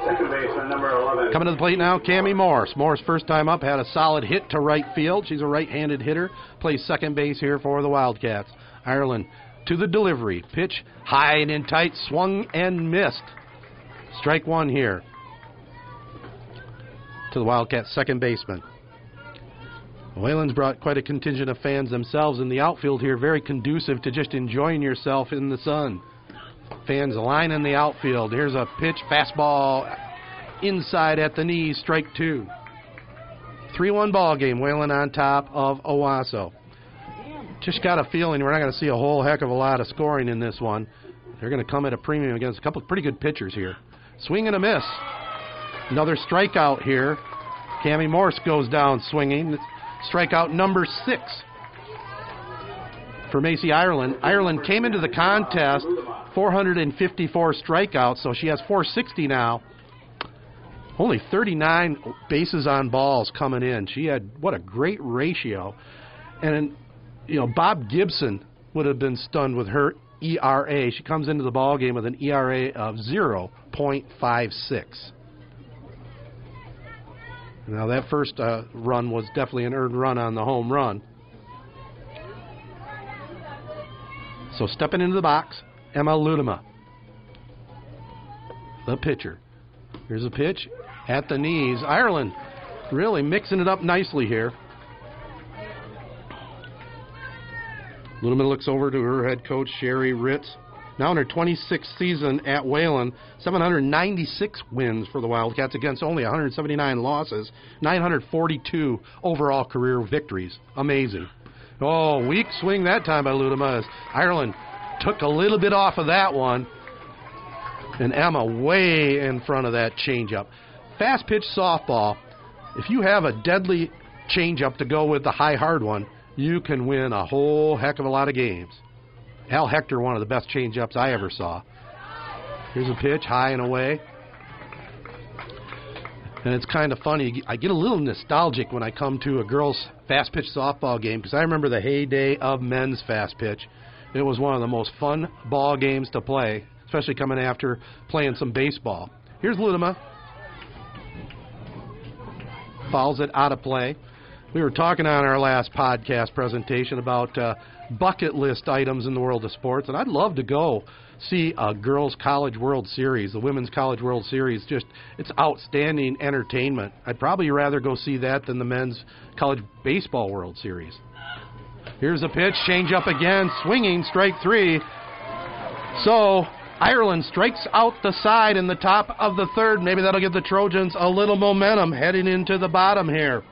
Second number 11. Coming to the plate now, Cami Morse. Morse, first time up, had a solid hit to right field. She's a right-handed hitter. Plays second base here for the Wildcats. Ireland to the delivery. Pitch high and in tight, swung and missed. Strike one here to the Wildcats' second baseman. Wayland's brought quite a contingent of fans themselves in the outfield here, very conducive to just enjoying yourself in the sun. Fans lining the outfield. Here's a pitch, fastball inside at the knees, strike two. 3 1 ball game, Wayland on top of Owosso. Just got a feeling we're not going to see a whole heck of a lot of scoring in this one. They're going to come at a premium against a couple of pretty good pitchers here. Swing and a miss. Another strikeout here. Cami Morse goes down swinging. Strikeout number six for Macy Ireland. Ireland came into the contest 454 strikeouts, so she has 460 now. Only 39 bases on balls coming in. She had what a great ratio. And you know, Bob Gibson would have been stunned with her ERA. She comes into the ball game with an ERA of 0.56. Now that first uh, run was definitely an earned run on the home run. So stepping into the box, Emma Ludema, the pitcher. Here's a pitch at the knees. Ireland really mixing it up nicely here. Ludema looks over to her head coach, Sherry Ritz. Now in her 26th season at Wayland, 796 wins for the Wildcats against only 179 losses, 942 overall career victories. Amazing. Oh, weak swing that time by Ludema Ireland took a little bit off of that one. And Emma way in front of that changeup. Fast pitch softball. If you have a deadly changeup to go with the high hard one, you can win a whole heck of a lot of games. Al Hector, one of the best changeups I ever saw. Here's a pitch, high and away. And it's kind of funny. I get a little nostalgic when I come to a girls' fast pitch softball game because I remember the heyday of men's fast pitch. It was one of the most fun ball games to play, especially coming after playing some baseball. Here's Ludema. Fouls it out of play. We were talking on our last podcast presentation about uh, bucket list items in the world of sports, and I'd love to go see a girls' college World Series, the women's college World Series. Just it's outstanding entertainment. I'd probably rather go see that than the men's college baseball World Series. Here's a pitch, change up again, swinging, strike three. So Ireland strikes out the side in the top of the third. Maybe that'll give the Trojans a little momentum heading into the bottom here.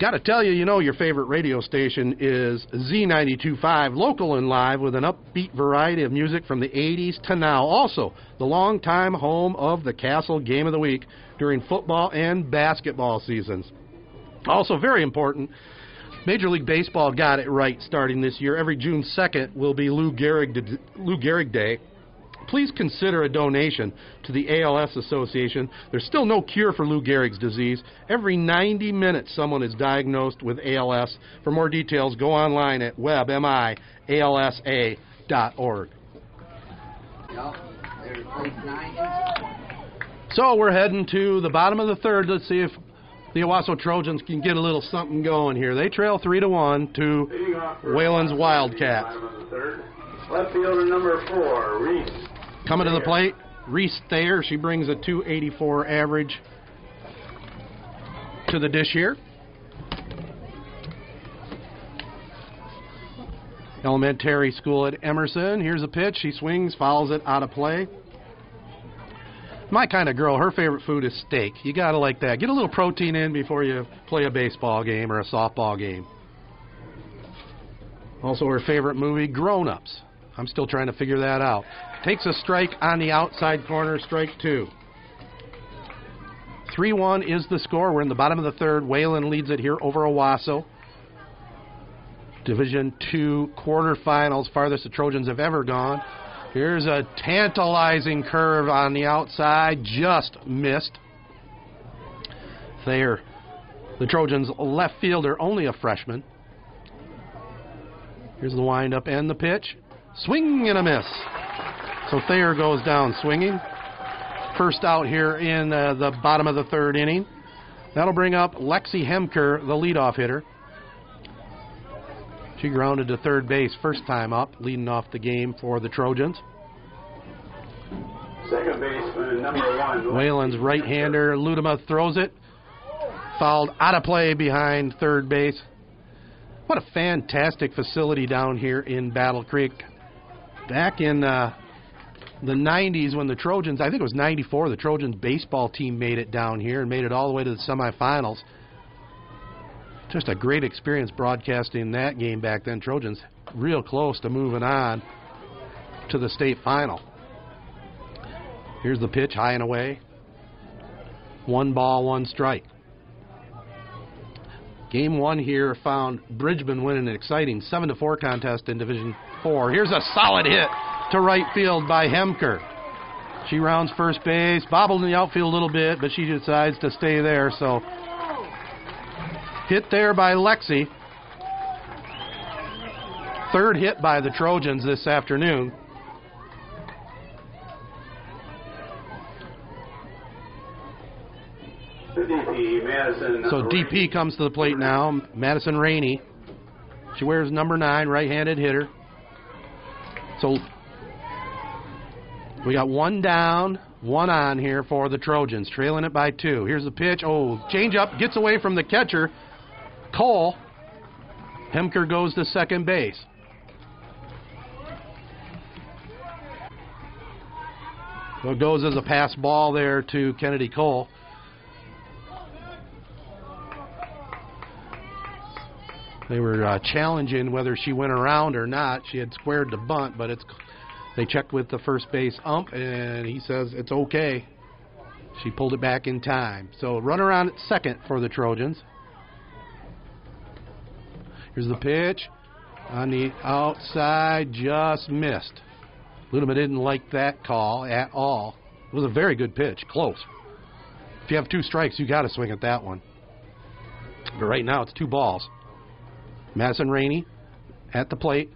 Got to tell you, you know your favorite radio station is Z92.5, local and live with an upbeat variety of music from the 80s to now. Also, the longtime home of the Castle Game of the Week during football and basketball seasons. Also, very important, Major League Baseball got it right starting this year. Every June 2nd will be Lou Gehrig, Lou Gehrig Day please consider a donation to the ALS Association. There's still no cure for Lou Gehrig's disease. Every 90 minutes, someone is diagnosed with ALS. For more details, go online at webmialsa.org. So we're heading to the bottom of the third. Let's see if the Owosso Trojans can get a little something going here. They trail three to one to Wayland's Wildcats. Left fielder number four, Reese. Coming to the plate, Reese Thayer. She brings a 284 average to the dish here. Elementary school at Emerson. Here's a pitch. She swings, fouls it out of play. My kind of girl, her favorite food is steak. You got to like that. Get a little protein in before you play a baseball game or a softball game. Also, her favorite movie, Grown Ups. I'm still trying to figure that out. Takes a strike on the outside corner, strike two. 3 1 is the score. We're in the bottom of the third. Wayland leads it here over Owosso. Division two quarterfinals, farthest the Trojans have ever gone. Here's a tantalizing curve on the outside, just missed. Thayer, the Trojans' left fielder, only a freshman. Here's the windup and the pitch. Swing and a miss. So Thayer goes down swinging. First out here in uh, the bottom of the third inning. That'll bring up Lexi Hemker, the leadoff hitter. She grounded to third base first time up, leading off the game for the Trojans. Second baseman, number one. Wayland's right hander, Ludema throws it. Fouled out of play behind third base. What a fantastic facility down here in Battle Creek back in uh, the 90s when the Trojans, I think it was 94, the Trojans baseball team made it down here and made it all the way to the semifinals. Just a great experience broadcasting that game back then. Trojans real close to moving on to the state final. Here's the pitch, high and away. One ball, one strike. Game one here found Bridgman winning an exciting 7 to 4 contest in Division 4. Here's a solid hit to right field by Hemker. She rounds first base, bobbled in the outfield a little bit, but she decides to stay there. So hit there by Lexi. Third hit by the Trojans this afternoon. So DP comes to the plate now. Madison Rainey. She wears number nine, right-handed hitter. So we got one down, one on here for the Trojans, trailing it by two. Here's the pitch. Oh, change up, gets away from the catcher, Cole. Hemker goes to second base. So it goes as a pass ball there to Kennedy Cole. They were uh, challenging whether she went around or not. She had squared the bunt, but it's they checked with the first base ump, and he says it's okay. She pulled it back in time. So run around at second for the Trojans. Here's the pitch on the outside, just missed. Ludema didn't like that call at all. It was a very good pitch, close. If you have two strikes, you got to swing at that one. But right now, it's two balls. Madison Rainey at the plate,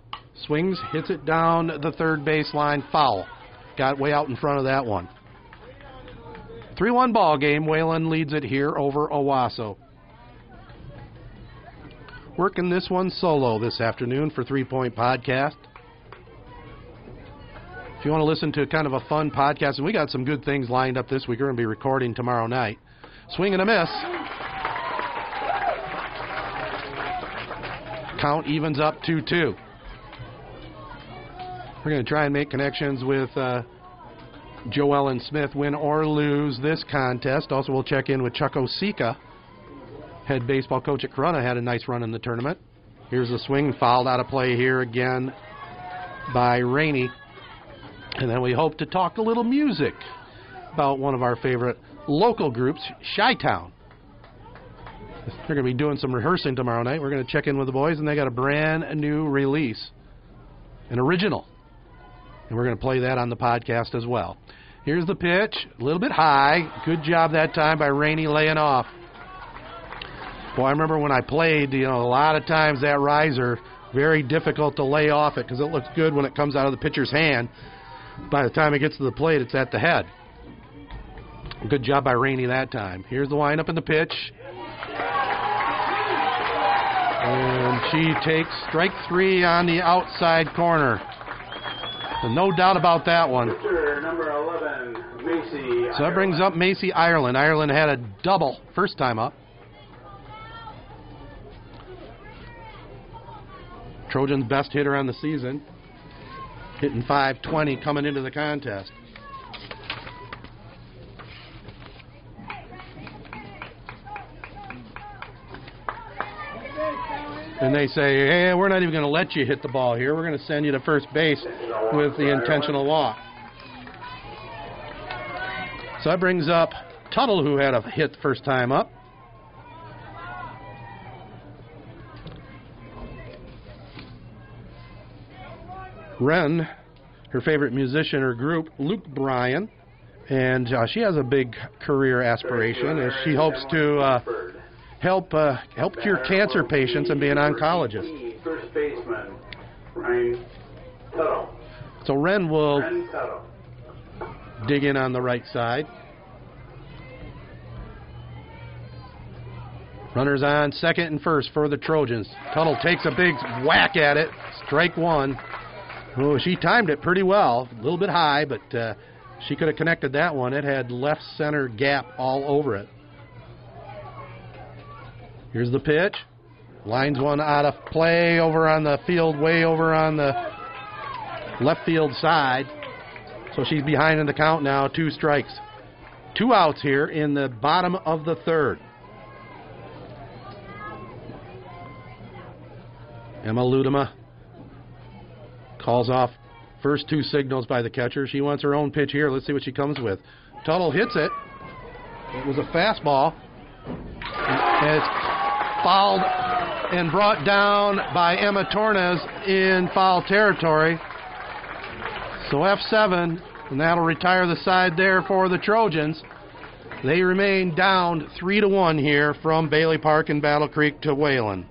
swings, hits it down the third baseline, foul. Got way out in front of that one. 3 1 ball game. Wayland leads it here over Owosso. Working this one solo this afternoon for Three Point Podcast. If you want to listen to kind of a fun podcast, and we got some good things lined up this week, we're going to be recording tomorrow night. Swing and a miss. Count evens up 2 2. We're going to try and make connections with uh, Joellen Smith, win or lose this contest. Also, we'll check in with Chuck Osika, head baseball coach at Corunna, had a nice run in the tournament. Here's a swing, fouled out of play here again by Rainey. And then we hope to talk a little music about one of our favorite local groups, Chi Town. They're going to be doing some rehearsing tomorrow night. We're going to check in with the boys, and they got a brand new release, an original. And we're going to play that on the podcast as well. Here's the pitch, a little bit high. Good job that time by Rainey laying off. Well, I remember when I played, you know, a lot of times that riser, very difficult to lay off it because it looks good when it comes out of the pitcher's hand. By the time it gets to the plate, it's at the head. Good job by Rainey that time. Here's the windup and the pitch. And she takes strike three on the outside corner. So no doubt about that one. Number 11, Macy. So that brings up Macy Ireland. Ireland had a double first time up. Trojans' best hitter on the season, hitting 520 coming into the contest. And they say, hey, we're not even going to let you hit the ball here. We're going to send you to first base with the intentional walk. So that brings up Tuttle, who had a hit the first time up. Ren, her favorite musician or group, Luke Bryan, and uh, she has a big career aspiration, and she hopes to uh, help uh, help cure cancer patients and be an oncologist. First baseman, Ryan Tuttle. So Ren will Ren dig in on the right side. Runners on second and first for the Trojans. Tuttle takes a big whack at it. Strike one. Oh, she timed it pretty well. A little bit high, but uh, she could have connected that one. It had left center gap all over it. Here's the pitch. Lines one out of play over on the field, way over on the left field side. So she's behind in the count now, two strikes. Two outs here in the bottom of the third. Emma Ludema calls off first two signals by the catcher. She wants her own pitch here. Let's see what she comes with. Tuttle hits it. It was a fastball. And it's fouled and brought down by Emma Tornes in foul territory. So F7, and that'll retire the side there for the Trojans. They remain down three to one here from Bailey Park and Battle Creek to Wayland.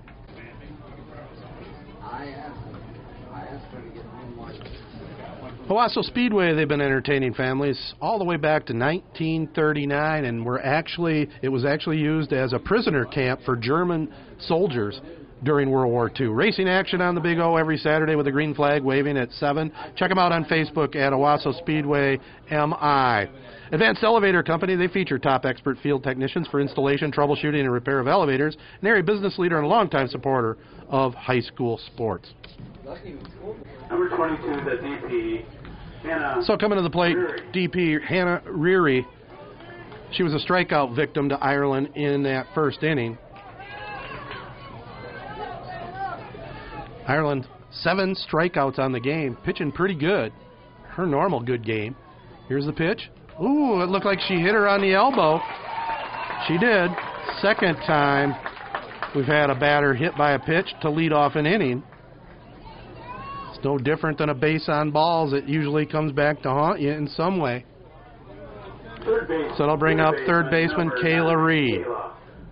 Owosso Speedway, they've been entertaining families all the way back to 1939, and were actually it was actually used as a prisoner camp for German soldiers during World War II. Racing action on the Big O every Saturday with a green flag waving at 7. Check them out on Facebook at Owosso Speedway MI. Advanced Elevator Company, they feature top expert field technicians for installation, troubleshooting, and repair of elevators. An area business leader and a longtime supporter of high school sports. Number 22, the DP, Hannah. So coming to the plate, DP Hannah Reary. She was a strikeout victim to Ireland in that first inning. Ireland seven strikeouts on the game, pitching pretty good. Her normal good game. Here's the pitch. Ooh, it looked like she hit her on the elbow. She did. Second time we've had a batter hit by a pitch to lead off an inning. No different than a base on balls. It usually comes back to haunt you in some way. Base, So it'll bring up third baseman Kayla Reed.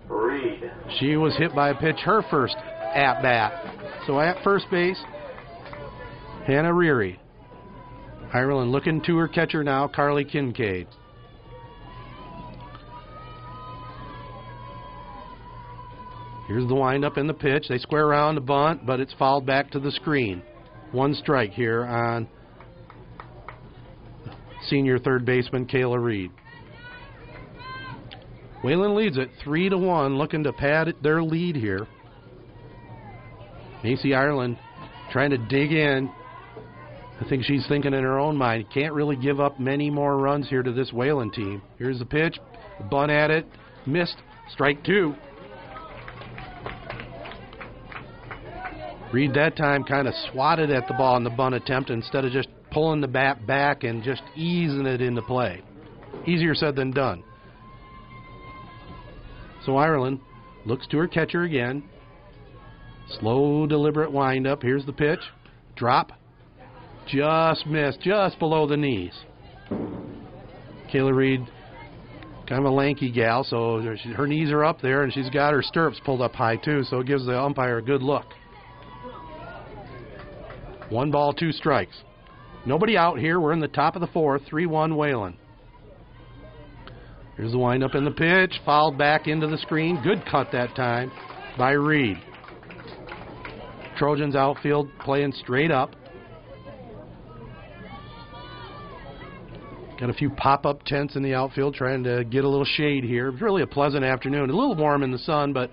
Reed. She was hit by a pitch her first at bat. So at first base, Hannah Reary. Ireland looking to her catcher now, Carly Kincaid. Here's the windup and the pitch. They square around the bunt, but it's fouled back to the screen. One strike here on senior third baseman Kayla Reed. Wayland leads it three to one, looking to pad their lead here. Macy Ireland trying to dig in. I think she's thinking in her own mind, can't really give up many more runs here to this Wayland team. Here's the pitch, bunt at it, missed, strike two. Reed that time kind of swatted at the ball in the bunt attempt instead of just pulling the bat back and just easing it into play. Easier said than done. So Ireland looks to her catcher again. Slow, deliberate windup. Here's the pitch. Drop. Just missed, just below the knees. Kayla Reed, kind of a lanky gal, so her knees are up there, and she's got her stirrups pulled up high too, so it gives the umpire a good look. One ball, two strikes. Nobody out here. We're in the top of the fourth, 3 1 Wayland. Here's the windup in the pitch, fouled back into the screen. Good cut that time by Reed. Trojans outfield playing straight up. Got a few pop up tents in the outfield trying to get a little shade here. It's really a pleasant afternoon. A little warm in the sun, but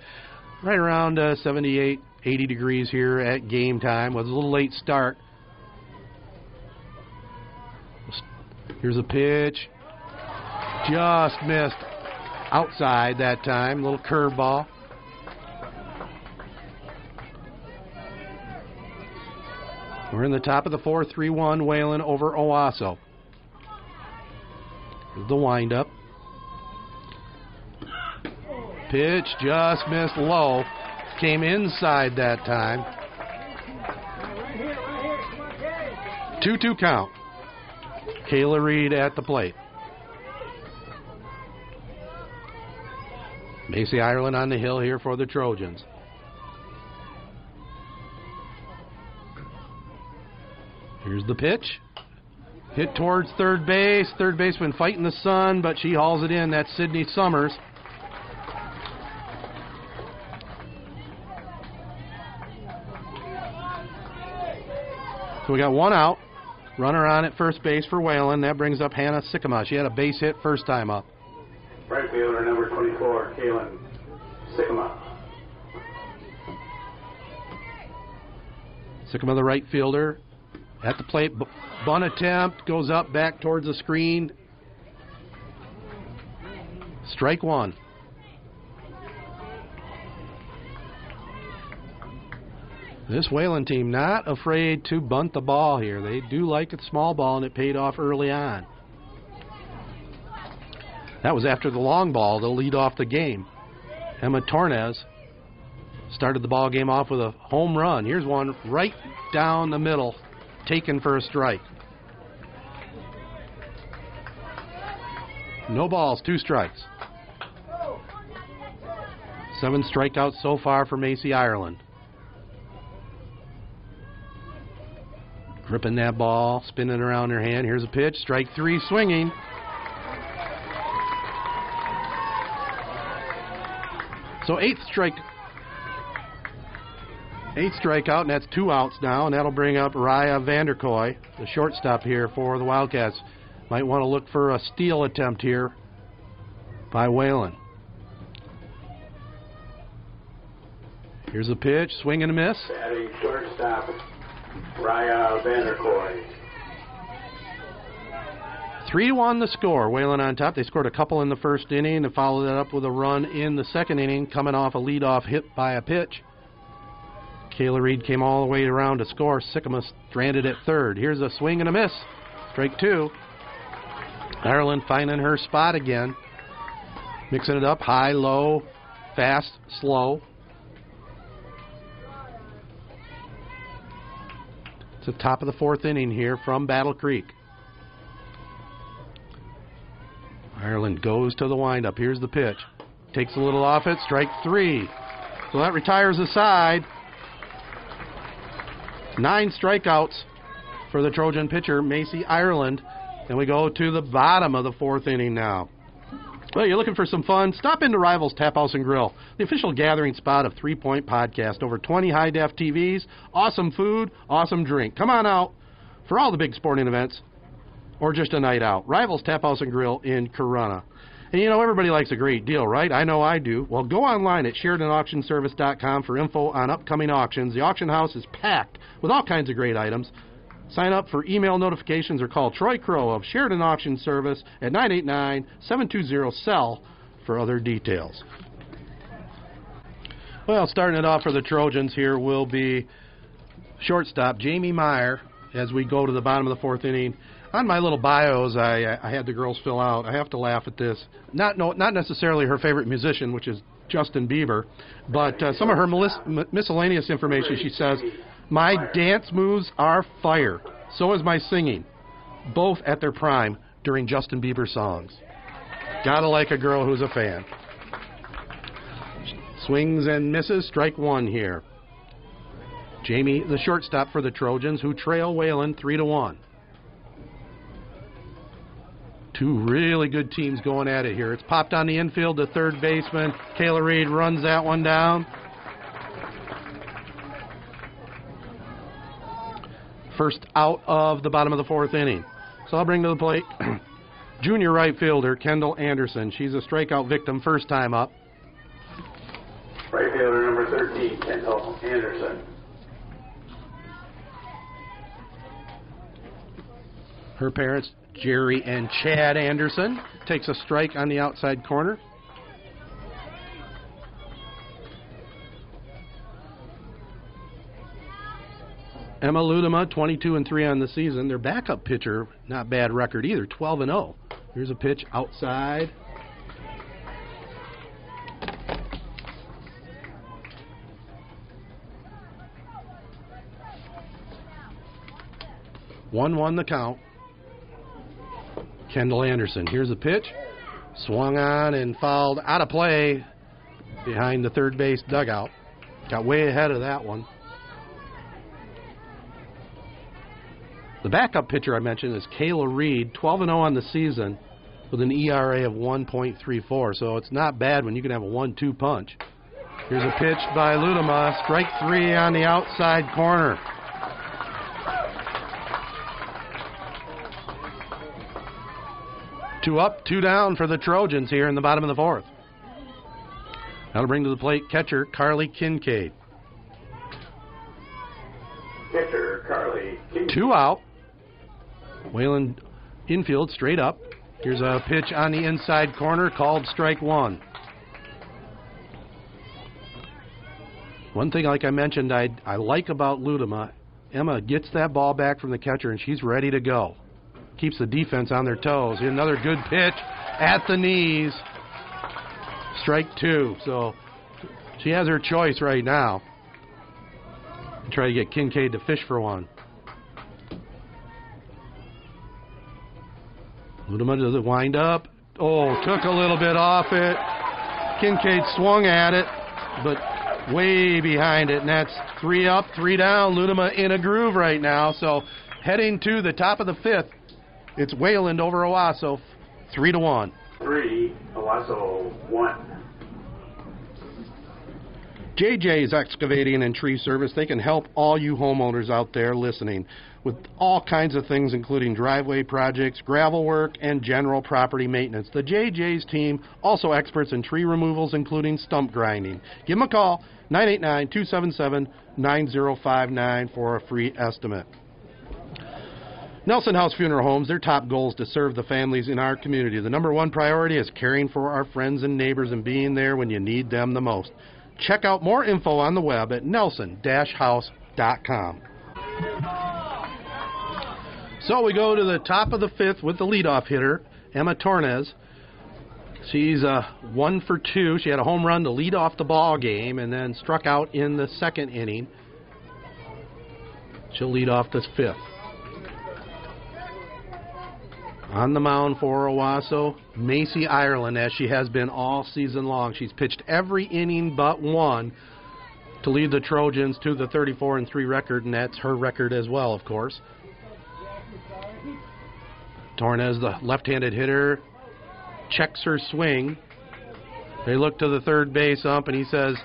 right around uh, 78, 80 degrees here at game time. Was a little late start. Here's a pitch. Just missed outside that time. Little curveball. We're in the top of the 4 3 1 Wayland over Owosso. The windup. Pitch just missed low. Came inside that time. 2 2 count. Kayla Reed at the plate. Macy Ireland on the hill here for the Trojans. Here's the pitch. Hit towards third base. Third baseman fighting the sun, but she hauls it in. That's Sydney Summers. So we got one out. Runner on at first base for Wayland. That brings up Hannah Sikkema. She had a base hit first time up. Right fielder number 24, Kaylin Sikkema. Sikkema, the right fielder, at the plate. Bunt attempt goes up back towards the screen. Strike one. This Wayland team not afraid to bunt the ball here. They do like a small ball, and it paid off early on. That was after the long ball to lead off the game. Emma Tornes started the ball game off with a home run. Here's one right down the middle, taken for a strike. No balls, two strikes. Seven strikeouts so far for Macy Ireland. Gripping that ball, spinning around her hand. Here's a pitch. Strike three, swinging. So eighth strike, eighth strikeout, and that's two outs now, and that'll bring up Raya Vanderkoy, the shortstop here for the Wildcats. Might want to look for a steal attempt here by Wayland. Here's a pitch, swing and a miss. Shortstop, Raya Vanderkoy. Three to one the score. Wayland on top. They scored a couple in the first inning and followed that up with a run in the second inning, coming off a leadoff hit by a pitch. Kayla Reed came all the way around to score. Sikkema stranded at third. Here's a swing and a miss. Strike two. Ireland finding her spot again. Mixing it up high, low, fast, slow. The top of the fourth inning here from Battle Creek. Ireland goes to the windup. Here's the pitch. Takes a little off it. Strike three. So that retires the side. Nine strikeouts for the Trojan pitcher, Macy Ireland. And we go to the bottom of the fourth inning now. Well, you're looking for some fun? Stop into Rivals Tap House and Grill, the official gathering spot of Three Point Podcast. Over 20 high def TVs, awesome food, awesome drink. Come on out for all the big sporting events or just a night out. Rivals Tap House and Grill in Corunna. And you know, everybody likes a great deal, right? I know I do. Well, go online at SheridanAuctionService.com for info on upcoming auctions. The auction house is packed with all kinds of great items. Sign up for email notifications or call Troy Crow of Sheridan Auction Service at 989 720 CELL for other details. Well, starting it off for the Trojans here will be shortstop Jamie Meyer as we go to the bottom of the fourth inning. On my little bios, I, I had the girls fill out. I have to laugh at this. Not no, not necessarily her favorite musician, which is Justin Bieber, but uh, some of her melis- miscellaneous information. She says, "My dance moves are fire. So is my singing, both at their prime during Justin Bieber songs." Gotta like a girl who's a fan. Swings and misses. Strike one here. Jamie, the shortstop for the Trojans, who trail Wayland three to one. Two really good teams going at it here. It's popped on the infield to third baseman. Kayla Reed runs that one down. First out of the bottom of the fourth inning. So I'll bring to the plate junior right fielder Kendall Anderson. She's a strikeout victim first time up. Right fielder number 13, Kendall Anderson. Her parents, Jerry and Chad Anderson, takes a strike on the outside corner. Emma Ludema, 22 and 3 on the season. Their backup pitcher, not bad record either, 12 and 0. Here's a pitch outside. One one the count. Kendall Anderson. Here's a pitch. Swung on and fouled out of play behind the third base dugout. Got way ahead of that one. The backup pitcher I mentioned is Kayla Reed, 12 0 on the season with an ERA of 1.34. So it's not bad when you can have a 1 2 punch. Here's a pitch by Ludema. Strike three on the outside corner. Two up, two down for the Trojans here in the bottom of the fourth. That'll bring to the plate catcher Carly Kincaid. Catcher Carly Kincaid. Two out. Wayland infield straight up. Here's a pitch on the inside corner called strike one. One thing, like I mentioned, I, I like about Ludema, Emma gets that ball back from the catcher and she's ready to go. Keeps the defense on their toes. Another good pitch at the knees. Strike two. So she has her choice right now. Try to get Kincaid to fish for one. Does it wind up. Oh, took a little bit off it. Kincaid swung at it, but way behind it, and that's three up, three down. Ludema in a groove right now. So heading to the top of the fifth, it's Wayland over Owosso, three to one. Three, Owosso one. JJ's Excavating and Tree Service, they can help all you homeowners out there listening with all kinds of things, including driveway projects, gravel work, and general property maintenance. The JJ's team also experts in tree removals, including stump grinding. Give them a call, 989 277 9059 for a free estimate. Nelson House Funeral Homes, their top goal is to serve the families in our community. The number one priority is caring for our friends and neighbors and being there when you need them the most. Check out more info on the web at nelson-house.com. So we go to the top of the fifth with the leadoff hitter, Emma Tornes. She's uh, one for two. She had a home run to lead off the ball game and then struck out in the second inning. She'll lead off this fifth. On the mound for Owosso, Macy Ireland, as she has been all season long. She's pitched every inning but one to lead the Trojans to the 34 and 3 record, and that's her record as well, of course. Tornes, the left handed hitter, checks her swing. They look to the third base ump, and he says,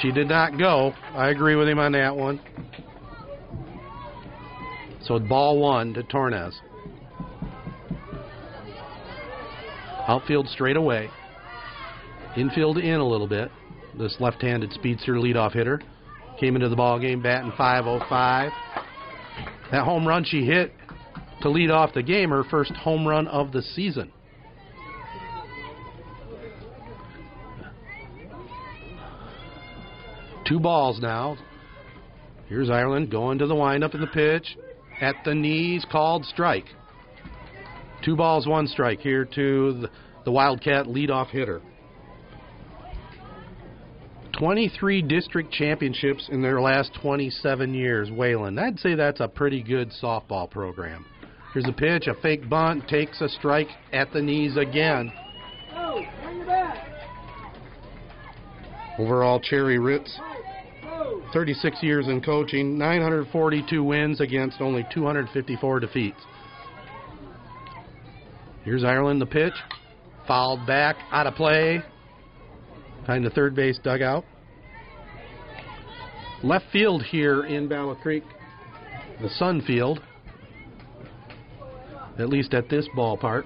She did not go. I agree with him on that one. So ball one to Tornes. Outfield straight away. Infield in a little bit. This left-handed speedster leadoff hitter came into the ball game batting 505. That home run she hit to lead off the game, her first home run of the season. Two balls now. Here's Ireland going to the windup in the pitch. At the knees, called strike. Two balls, one strike here to the, Wildcat leadoff hitter. 23 district championships in their last 27 years, Wayland. I'd say that's a pretty good softball program. Here's a pitch, a fake bunt, takes a strike at the knees again. Overall, Cherry Ritz, 36 years in coaching, 942 wins against only 254 defeats. Here's Ireland, the pitch. Fouled back, out of play. Behind the third base dugout. Left field here in Battle Creek, the Sun Field, at least at this ballpark.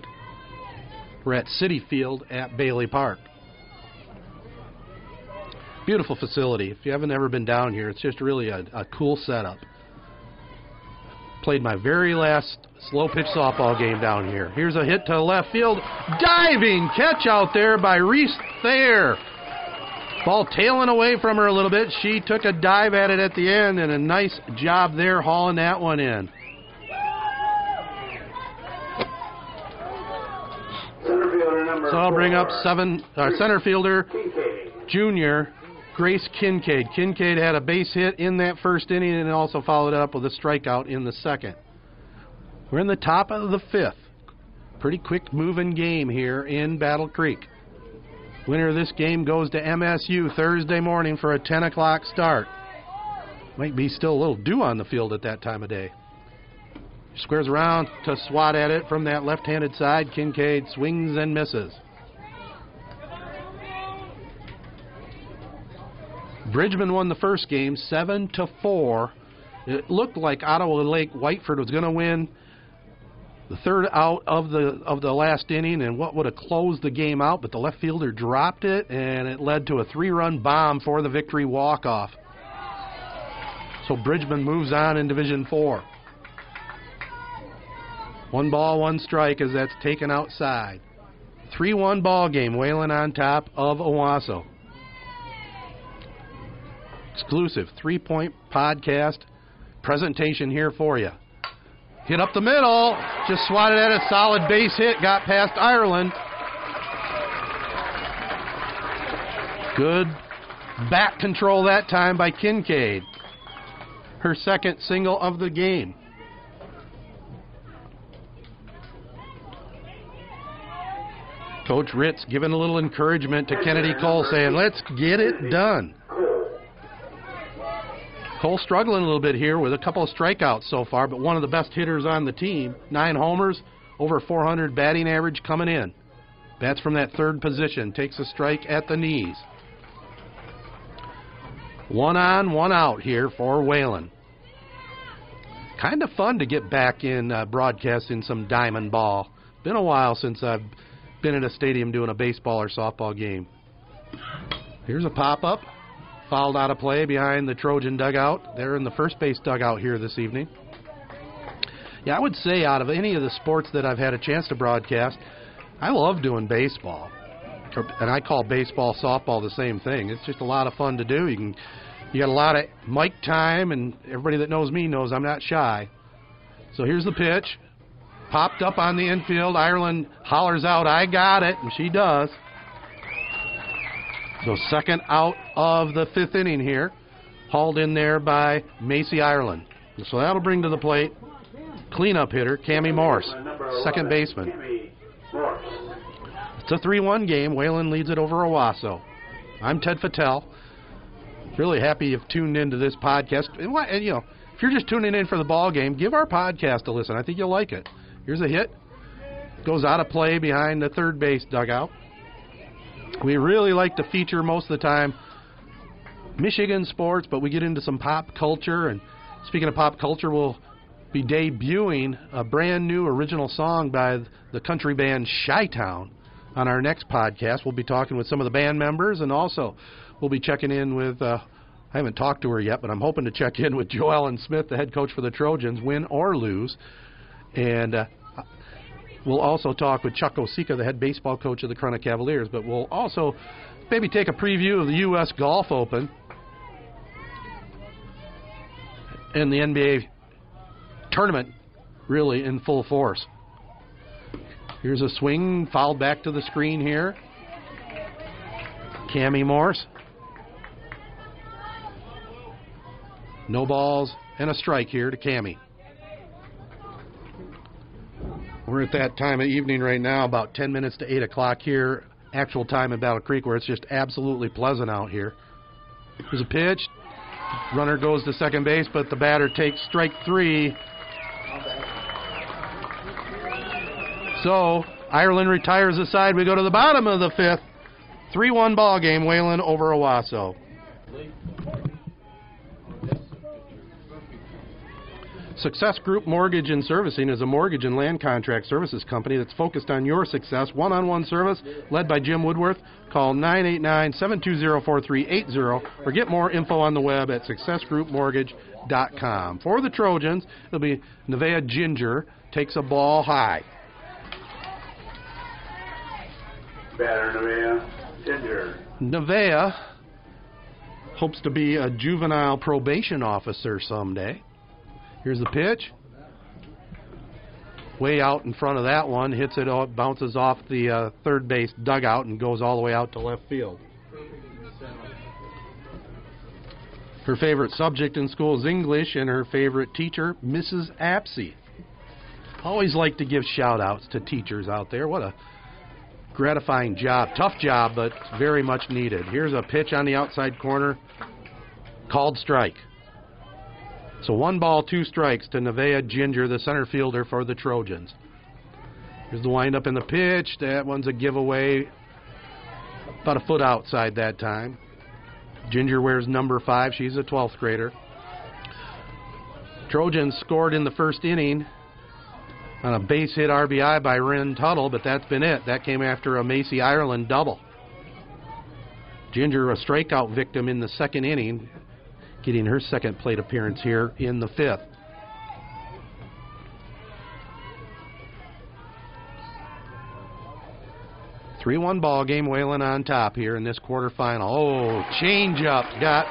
We're at City Field at Bailey Park. Beautiful facility. If you haven't ever been down here, it's just really a, a cool setup. Played my very last slow pitch softball game down here. Here's a hit to left field. Diving catch out there by Reese Thayer. Ball tailing away from her a little bit. She took a dive at it at the end, and a nice job there hauling that one in. Center fielder number So I'll bring up seven, uh, center fielder junior Grace Kincaid. Kincaid had a base hit in that first inning and also followed up with a strikeout in the second. We're in the top of the fifth. Pretty quick moving game here in Battle Creek. Winner of this game goes to MSU Thursday morning for a 10 o'clock start. Might be still a little dew on the field at that time of day. Squares around to swat at it from that left handed side. Kincaid swings and misses. Bridgman won the first game seven to four. It looked like Ottawa Lake Whiteford was going to win the third out of the of the last inning, and what would have closed the game out, but the left fielder dropped it, and it led to a three-run bomb for the victory walk-off. So Bridgman moves on in Division Four. One ball, one strike as that's taken outside. 3-1 ball game. Wayland on top of Owosso exclusive three point podcast presentation here for you. Hit up the middle, just swatted at a solid base hit, got past Ireland. Good bat control that time by Kincaid. Her second single of the game. Coach Ritz giving a little encouragement to Kennedy Cole, saying, let's get it done. Cole struggling a little bit here with a couple of strikeouts so far, but one of the best hitters on the team. Nine homers, over 400 batting average coming in. Bats from that third position, takes a strike at the knees. One on, one out here for Wayland. Kind of fun to get back in uh, broadcasting some diamond ball. Been a while since I've been in a stadium doing a baseball or softball game. Here's a pop up. Fouled out of play behind the Trojan dugout. They're in the first base dugout here this evening. Yeah, I would say out of any of the sports that I've had a chance to broadcast, I love doing baseball. And I call baseball, softball the same thing. It's just a lot of fun to do. You can you got a lot of mic time and everybody that knows me knows I'm not shy. So here's the pitch. Popped up on the infield. Ireland hollers out, I got it, and she does. So second out of the fifth inning here, hauled in there by Macy Ireland. So that'll bring to the plate cleanup hitter Cami Morse, second baseman. It's a 3-1 game. Wayland leads it over Owosso. I'm Ted Fattel. Really happy you've tuned into this podcast. And, why, and you know, if you're just tuning in for the ball game, give our podcast a listen. I think you'll like it. Here's a hit. Goes out of play behind the third base dugout. We really like to feature most of the time Michigan sports, but we get into some pop culture. And speaking of pop culture, we'll be debuting a brand new original song by the country band Chi Town on our next podcast. We'll be talking with some of the band members, and also we'll be checking in with uh, I haven't talked to her yet, but I'm hoping to check in with Joellen Smith, the head coach for the Trojans, win or lose. And uh, we'll also talk with Chuck Osika, the head baseball coach of the Corunna Cavaliers. But we'll also maybe take a preview of the U.S. Golf Open and the NBA tournament really in full force. Here's a swing, fouled back to the screen here. Cami Morse. No balls and a strike here to Cami. We're at that time of evening right now, about 10 minutes to 8 o'clock here, actual time in Battle Creek, where it's just absolutely pleasant out here. There's a pitch. Runner goes to second base, but the batter takes strike three. So Ireland retires the side. We go to the bottom of the fifth. 3 1 ball game, Wayland over Owosso. Success Group Mortgage and Servicing is a mortgage and land contract services company that's focused on your success. One on one service led by Jim Woodworth. Call 989 720 4380 or get more info on the web at successgroupmortgage.com. For the Trojans, it'll be Nevaeh Ginger takes a ball high. Batter Nevaeh Ginger. Nevaeh hopes to be a juvenile probation officer someday. Here's the pitch. Way out in front of that one, hits it, out, bounces off the uh, third base dugout and goes all the way out to left field. Her favorite subject in school is English, and her favorite teacher, Mrs. Apsey. Always like to give shout outs to teachers out there. What a gratifying job. Tough job, but very much needed. Here's a pitch on the outside corner, called strike. So one ball, two strikes to Nevaeh Ginger, the center fielder for the Trojans. Here's the windup in the pitch. That one's a giveaway. About a foot outside that time. Ginger wears number five. She's a 12th grader. Trojans scored in the first inning on a base hit RBI by Ren Tuttle, but that's been it. That came after a Macy Ireland double. Ginger, a strikeout victim in the second inning, getting her second plate appearance here in the fifth. Three-one ball game. Wayland on top here in this quarterfinal. Oh, change up got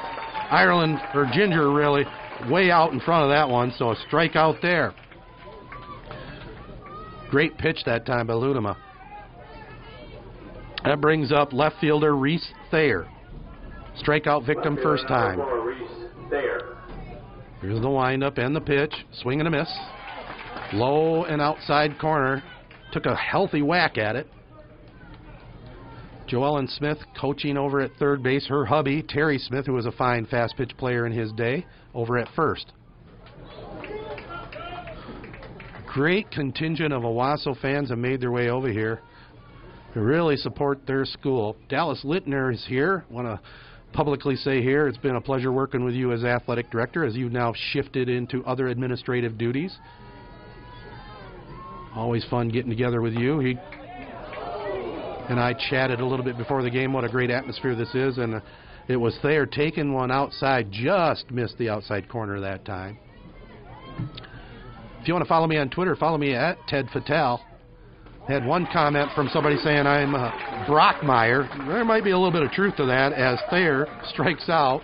Ireland or Ginger really way out in front of that one. So a strikeout there. Great pitch that time by Ludema. That brings up left fielder Reese Thayer. Strikeout victim first time. Thayer. Here's the windup and the pitch. Swing and a miss. Low and outside corner. Took a healthy whack at it. Joellen Smith coaching over at third base. Her hubby, Terry Smith, who was a fine fast pitch player in his day, over at first. Great contingent of Owosso fans have made their way over here to really support their school. Dallas Littner is here. Want to publicly say here it's been a pleasure working with you as athletic director as you've now shifted into other administrative duties. Always fun getting together with you. He and I chatted a little bit before the game what a great atmosphere this is, and uh, it was Thayer taking one outside, just missed the outside corner that time. If you want to follow me on Twitter, follow me at Ted Fattel. Had one comment from somebody saying I'm uh, Brockmeyer. There might be a little bit of truth to that as Thayer strikes out.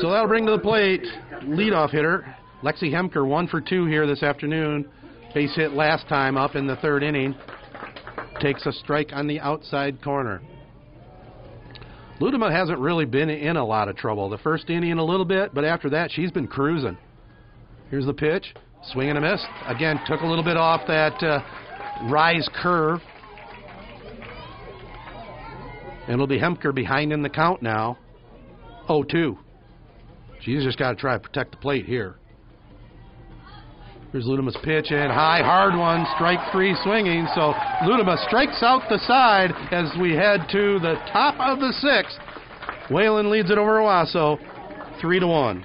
So that'll bring to the plate leadoff hitter Lexi Hemker, one for two here this afternoon. Base hit last time up in the third inning. Takes a strike on the outside corner. Ludema hasn't really been in a lot of trouble. The first inning a little bit, but after that she's been cruising. Here's the pitch, swing and a miss. Again, took a little bit off that uh, rise curve. And it'll be Hemker behind in the count now. 0-2. She's just got to try to protect the plate here. Here's Ludema's pitch and high, hard one, strike three swinging. So Ludema strikes out the side as we head to the top of the sixth. Wayland leads it over Owosso, three to one.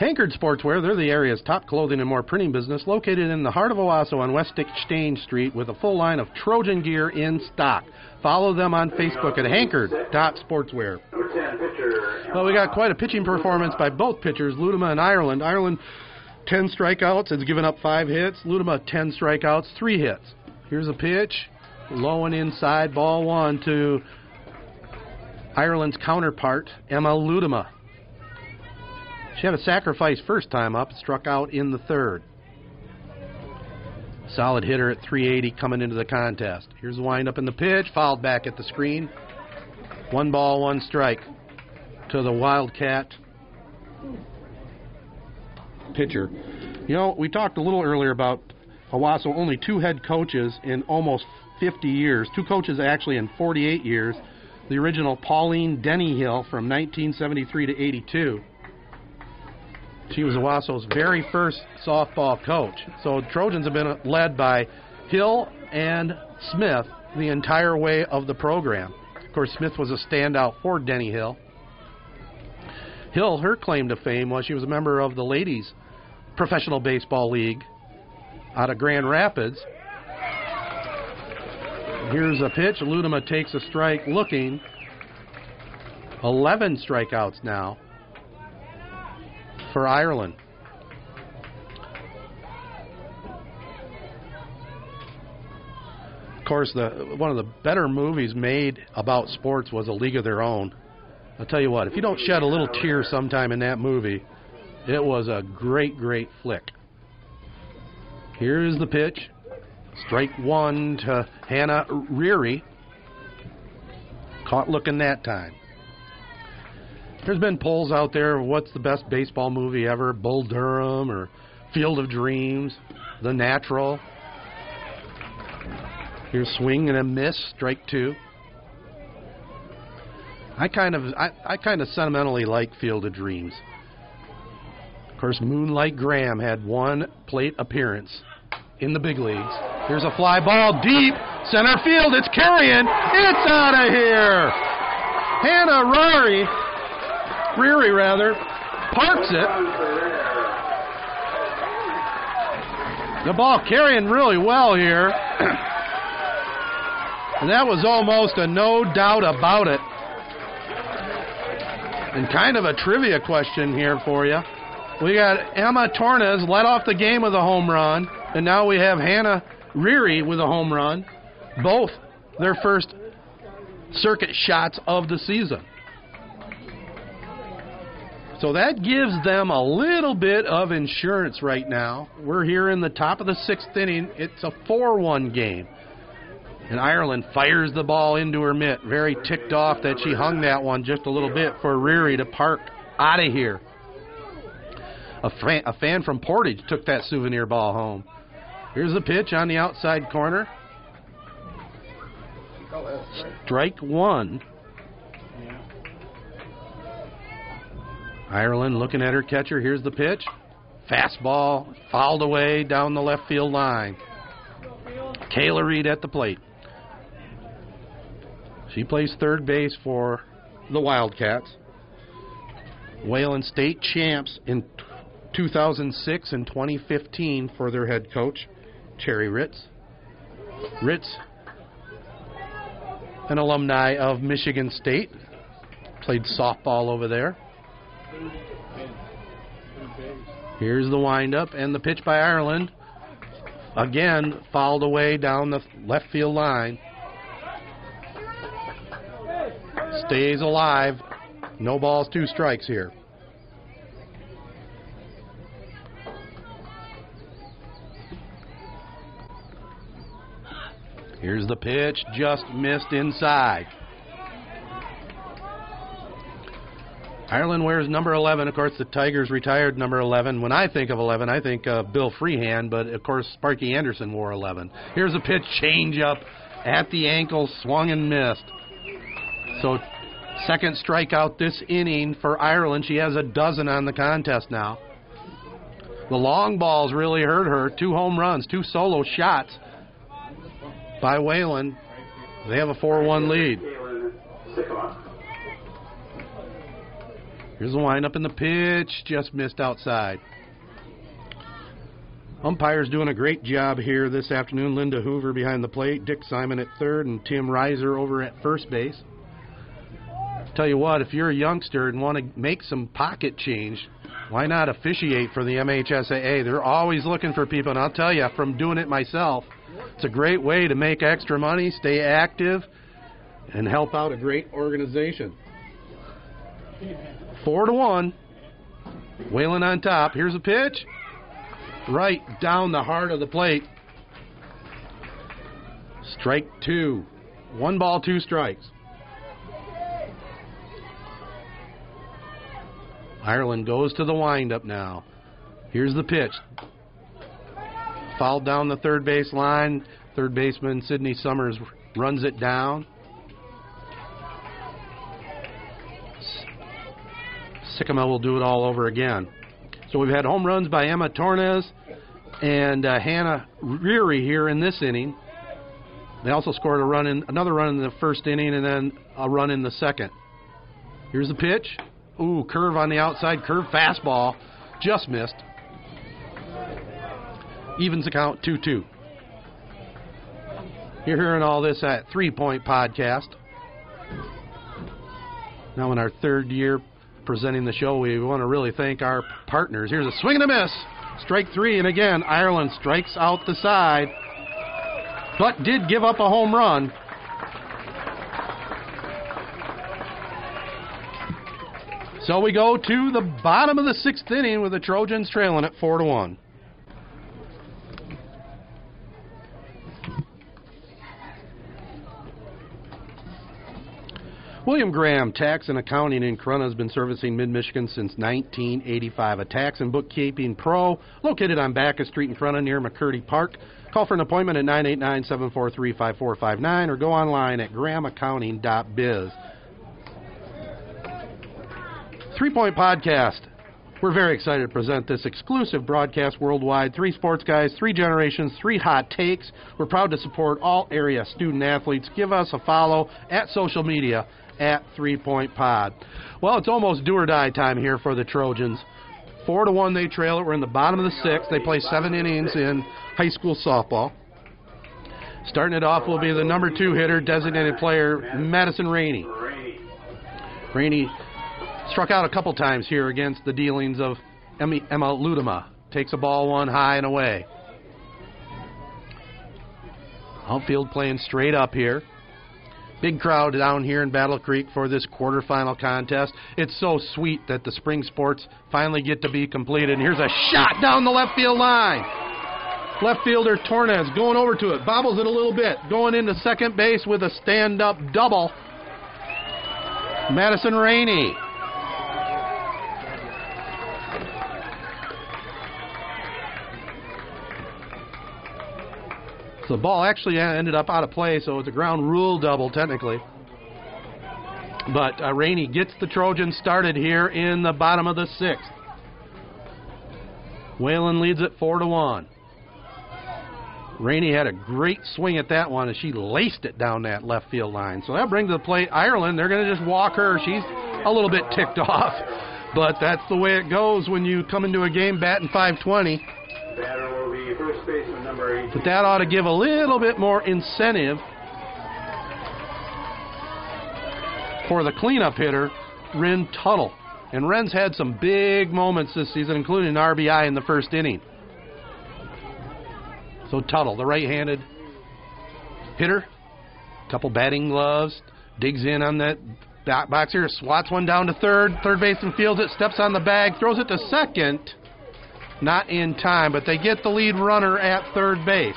Hankard Sportswear, they're the area's top clothing and more printing business, located in the heart of Owosso on West Exchange Street with a full line of Trojan gear in stock. Follow them on Facebook at Hankard.sportswear. Number 10, pitcher. Well, we got quite a pitching performance by both pitchers, Ludema and Ireland. Ireland, 10 strikeouts, has given up five hits. Ludema, 10 strikeouts, three hits. Here's a pitch, low and inside, ball one to Ireland's counterpart, Emma Ludema. She had a sacrifice first time up, struck out in the third. Solid hitter at 380 coming into the contest. Here's the windup in the pitch, fouled back at the screen. One ball, one strike to the Wildcat pitcher. You know, we talked a little earlier about Owosso only two head coaches in almost 50 years. Two coaches actually in 48 years. The original Pauline Denny Hill from 1973 to 82. She was Owosso's very first softball coach. So Trojans have been led by Hill and Smith the entire way of the program. Of course, Smith was a standout for Denny Hill. Hill, her claim to fame was she was a member of the ladies' professional baseball league out of Grand Rapids. Here's a pitch. Ludema takes a strike looking. 11 strikeouts now for Ireland. Of course, the one of the better movies made about sports was A League of Their Own. I'll tell you what, if you don't shed a little tear sometime in that movie, it was a great, great flick. Here's the pitch. Strike one to Hannah Reary. Caught looking that time. There's been polls out there what's the best baseball movie ever Bull Durham or Field of Dreams, The Natural. Here's swing and a miss, strike two. I kind of I, I kind of sentimentally like Field of Dreams. Of course, Moonlight Graham had one plate appearance in the big leagues. Here's a fly ball deep center field. It's carrying. It's out of here. Hannah Rari, Reary rather, parks it. The ball carrying really well here. and that was almost a no doubt about it. And kind of a trivia question here for you. We got Emma Tornes led off the game with a home run, and now we have Hannah Reary with a home run. Both their first circuit shots of the season. So that gives them a little bit of insurance right now. We're here in the top of the sixth inning. It's a 4 1 game. And Ireland fires the ball into her mitt. Very ticked off that she hung that one just a little bit for Reary to park out of here. A fan, a fan from Portage took that souvenir ball home. Here's the pitch on the outside corner. Strike one. Yeah. Ireland looking at her catcher. Here's the pitch. Fastball fouled away down the left field line. Kayla Reed at the plate. She plays third base for the Wildcats. Wayland State champs in 2006 and 2015 for their head coach, Cherry Ritz. Ritz, an alumni of Michigan State, played softball over there. Third, and third base. Here's the windup and the pitch by Ireland. Again, fouled away down the left field line. Stays alive. No balls, two strikes here. Here's the pitch, just missed inside. Ireland wears number 11. Of course, the Tigers retired number 11. When I think of 11, I think of Bill Freehan, but of course, Sparky Anderson wore 11. Here's a pitch change up at the ankle, swung and missed. So, second strikeout this inning for Ireland. She has a dozen on the contest now. The long balls really hurt her. Two home runs, two solo shots by Wayland. They have a 4 1 lead. Here's the windup and the pitch. Just missed outside. Umpires doing a great job here this afternoon. Linda Hoover behind the plate, Dick Simon at third, and Tim Reiser over at first base. Tell you what, if you're a youngster and want to make some pocket change, why not officiate for the MHSAA? They're always looking for people, and I'll tell you from doing it myself, it's a great way to make extra money, stay active, and help out a great organization. Four to one. Wayland on top. Here's a pitch. Right down the heart of the plate. Strike two. One ball, two strikes. Ireland goes to the windup now. Here's the pitch. Fouled down the third base line. Third baseman Sidney Summers runs it down. Sycamore will do it all over again. So we've had home runs by Emma Tornes and uh, Hannah Reary here in this inning. They also scored a run in another run in the first inning and then a run in the second. Here's the pitch. Ooh, curve on the outside, curve fastball. Just missed. Evens the count 2 2. You're hearing all this at Three Point Podcast. Now, in our third year presenting the show, we want to really thank our partners. Here's a swing and a miss. Strike three, and again, Ireland strikes out the side, but did give up a home run. So we go to the bottom of the sixth inning with the Trojans trailing at four to one. William Graham Tax and Accounting in Corunna has been servicing Mid Michigan since 1985. A tax and bookkeeping pro located on Backus Street in Corunna near McCurdy Park. Call for an appointment at 989 743 5459 or go online at grahamaccounting.biz. Three Point Podcast. We're very excited to present this exclusive broadcast worldwide. Three sports guys, three generations, three hot takes. We're proud to support all area student athletes. Give us a follow at social media at Three Point Pod. Well, it's almost do or die time here for the Trojans. Four to one, they trail it. We're in the bottom of the sixth. They play seven innings in high school softball. Starting it off will be the number two hitter, designated player Madison Rainey. Rainey struck out a couple times here against the dealings of Emma Ludema. Takes a ball one high and away. Outfield playing straight up here. Big crowd down here in Battle Creek for this quarterfinal contest. It's so sweet that the spring sports finally get to be completed. And here's a shot down the left field line. Left fielder Tornes going over to it, bobbles it a little bit, going into second base with a stand up double. Madison Rainey. The ball actually ended up out of play, so it's a ground rule double technically. But uh, Rainey gets the Trojans started here in the bottom of the sixth. Wayland leads it four to one. Rainey had a great swing at that one and she laced it down that left field line. So that brings the plate Ireland. They're going to just walk her. She's a little bit ticked off, but that's the way it goes when you come into a game batting 520. First baseman number 18. But that ought to give a little bit more incentive for the cleanup hitter, Ren Tuttle. And Ren's had some big moments this season, including an RBI in the first inning. So Tuttle, the right-handed hitter, couple batting gloves, digs in on that box here, swats one down to third. Third baseman fields it, steps on the bag, throws it to second. Not in time, but they get the lead runner at third base.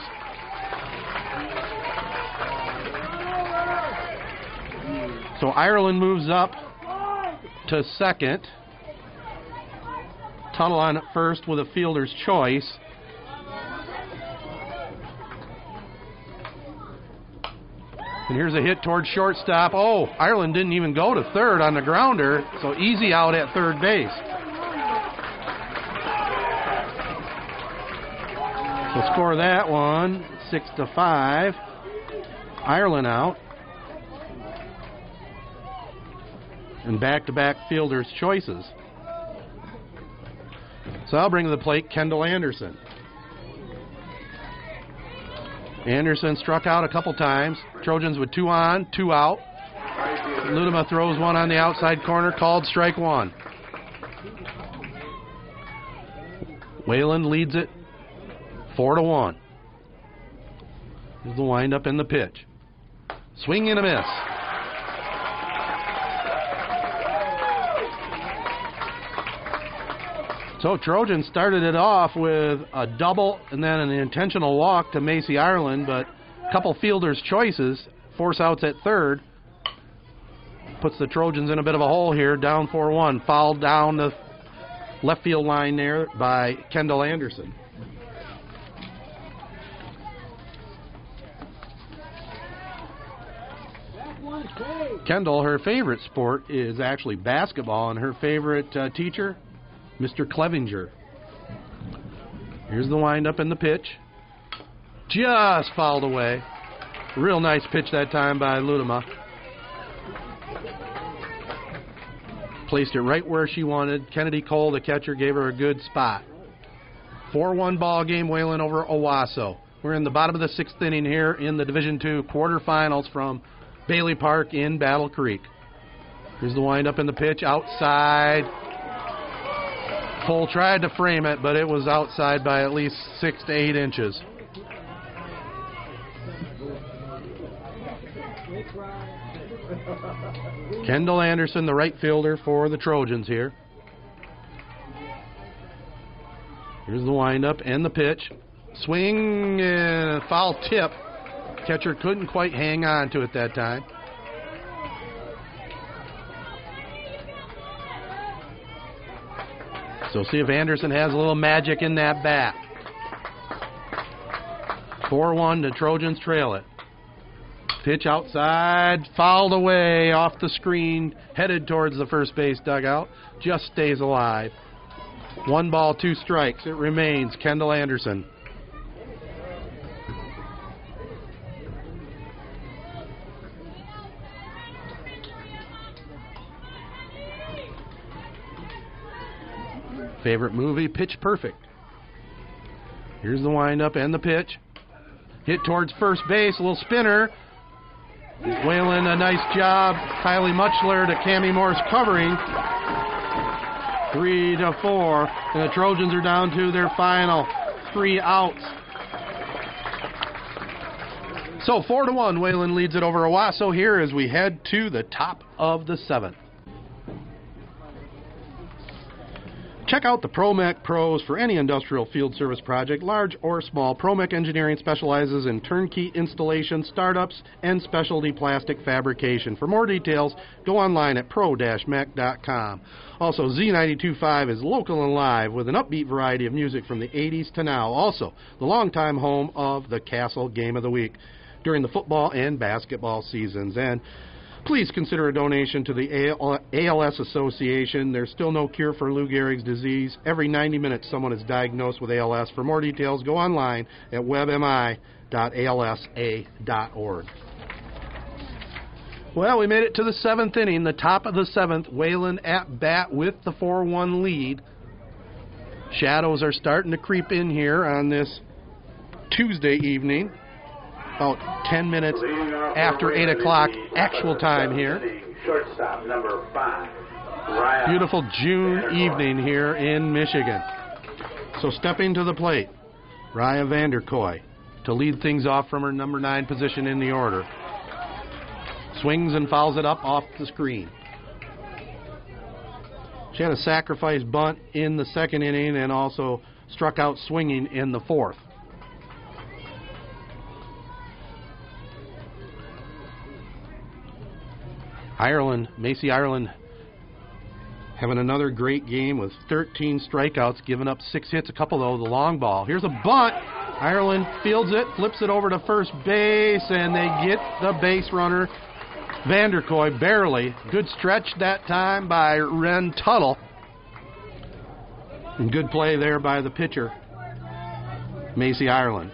So Ireland moves up to second. Tuttle on at first with a fielder's choice. And here's a hit towards shortstop. Oh, Ireland didn't even go to third on the grounder, so easy out at third base. So score that one, six to five. Ireland out. and back to back fielders' choices. So I'll bring to the plate Kendall Anderson. Anderson struck out a couple times. Trojans with two on, two out. Ludema throws one on the outside corner, called strike one. Wayland leads it four to one. Here's the windup and the pitch. Swing and a miss. So Trojans started it off with a double and then an intentional walk to Macy Ireland, but a couple fielders' choices, force outs at third, puts the Trojans in a bit of a hole here, down 4 1. Fouled down the left field line there by Kendall Anderson. Kendall, her favorite sport is actually basketball, and her favorite uh, teacher, Mr. Clevenger. Here's the windup and the pitch. Just fouled away. Real nice pitch that time by Ludema. Placed it right where she wanted. Kennedy Cole, the catcher, gave her a good spot. 4 1 ball game, Wayland over Owosso. We're in the bottom of the sixth inning here in the Division Two quarterfinals from Bailey Park in Battle Creek. Here's the windup and the pitch outside. Cole tried to frame it, but it was outside by at least six to eight inches. Kendall Anderson, the right fielder for the Trojans here. Here's the windup and the pitch. Swing and foul tip. Catcher couldn't quite hang on to it that time. So see if Anderson has a little magic in that bat. 4 1, the Trojans trail it. Pitch outside, fouled away off the screen, headed towards the first base dugout. Just stays alive. One ball, two strikes. It remains Kendall Anderson. Favorite movie, Pitch Perfect. Here's the windup and the pitch. Hit towards first base, a little spinner. Wayland, a nice job. Kylie Muchler to Cami Morse covering. Three to four. And the Trojans are down to their final three outs. So four to one, Wayland leads it over Owosso here as we head to the top of the seventh. Check out the Promec Pros for any industrial field service project, large or small. Promec Engineering specializes in turnkey installation, startups, and specialty plastic fabrication. For more details, go online at pro-mec.com. Also, Z925 is local and live with an upbeat variety of music from the 80s to now. Also, the longtime home of the Castle Game of the Week during the football and basketball seasons. And please consider a donation to the ALS Association. There's still no cure for Lou Gehrig's disease. Every 90 minutes, someone is diagnosed with ALS. For more details, go online at webmi.alsa.org. Well, we made it to the seventh inning, the top of the seventh. Wayland at bat with the 4 1 lead. Shadows are starting to creep in here on this Tuesday evening about 10 minutes after 8 o'clock actual time here. Shortstop number five. Beautiful June evening here in Michigan. So stepping to the plate, Raya Vanderkoy to lead things off from her number nine position in the order. Swings and fouls it up off the screen. She had a sacrifice bunt in the second inning and also struck out swinging in the fourth. Ireland, Macy Ireland, having another great game with 13 strikeouts, giving up six hits, a couple though, the long ball. Here's a bunt. Ireland fields it, flips it over to first base, and they get the base runner, Vanderkoy, barely. Good stretch that time by Ren Tuttle. And good play there by the pitcher, Macy Ireland.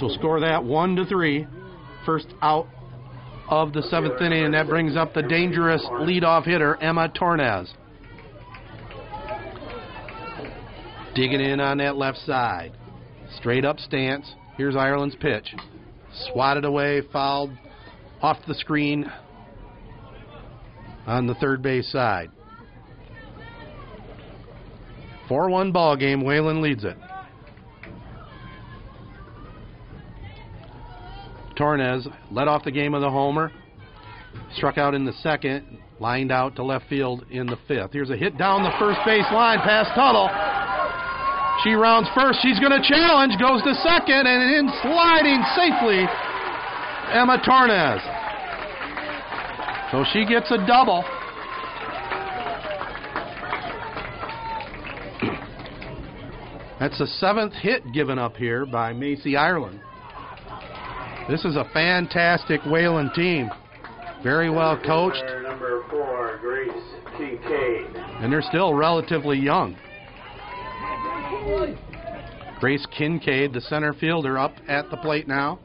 So score that one to three. First out of the seventh inning, and that brings up the dangerous leadoff hitter, Emma Tornes. Digging in on that left side. Straight up stance. Here's Ireland's pitch. Swatted away, fouled off the screen on the third base side. 4 1 ball game. Wayland leads it. Tornes led off the game with a homer. Struck out in the second, lined out to left field in the fifth. Here's a hit down the first base line past Tuttle. She rounds first. She's going to challenge, goes to second, and in sliding safely, Emma Tornes. So she gets a double. That's the seventh hit given up here by Macy Ireland. This is a fantastic Wayland team. Very well coached. Number four, Grace Kincaid. And they're still relatively young. Grace Kincaid, the center fielder, up at the plate now.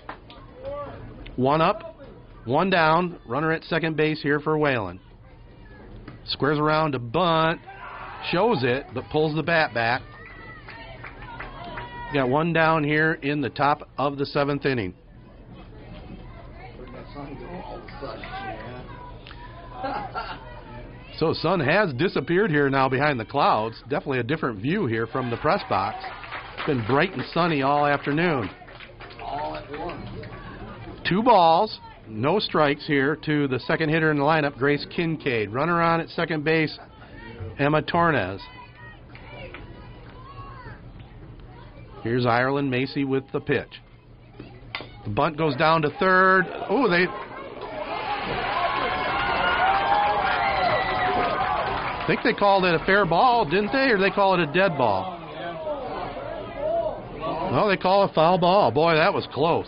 One up, one down. Runner at second base here for Wayland. Squares around to bunt. Shows it, but pulls the bat back. Got one down here in the top of the seventh inning. So sun has disappeared here now behind the clouds. Definitely a different view here from the press box. It's been bright and sunny all afternoon. All at once. Two balls, no strikes here to the second hitter in the lineup, Grace Kincaid. Runner on at second base, Emma Tornes. Here's Ireland Macy with the pitch. The bunt goes down to third. Oh, they. I think they called it a fair ball, didn't they? Or they call it a dead ball? No, they call it a foul ball. Boy, that was close.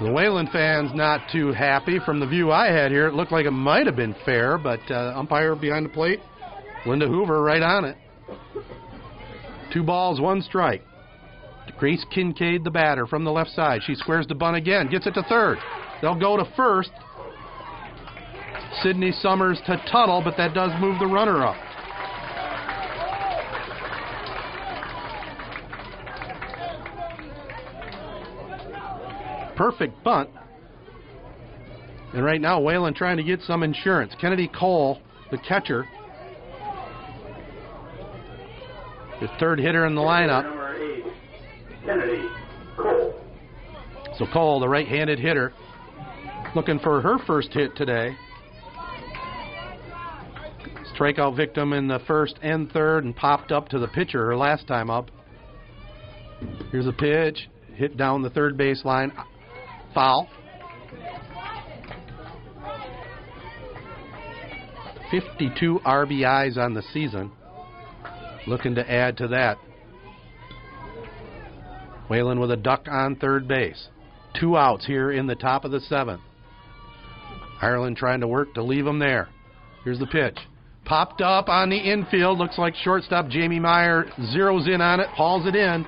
The Wayland fans not too happy from the view I had here. It looked like it might have been fair, but uh, umpire behind the plate, Linda Hoover, right on it. Two balls, one strike. Grace Kincaid, the batter, from the left side. She squares the bunt again, gets it to third. They'll go to first. Sydney Summers to Tuttle, but that does move the runner up. Perfect bunt. And right now, Wayland trying to get some insurance. Kennedy Cole, the catcher, the third hitter in the lineup. So Cole, the right-handed hitter, looking for her first hit today. Strikeout victim in the first and third, and popped up to the pitcher her last time up. Here's a pitch, hit down the third base line, foul. 52 RBIs on the season. Looking to add to that. Wayland with a duck on third base. Two outs here in the top of the seventh. Ireland trying to work to leave them there. Here's the pitch. Popped up on the infield. Looks like shortstop Jamie Meyer zeroes in on it, hauls it in.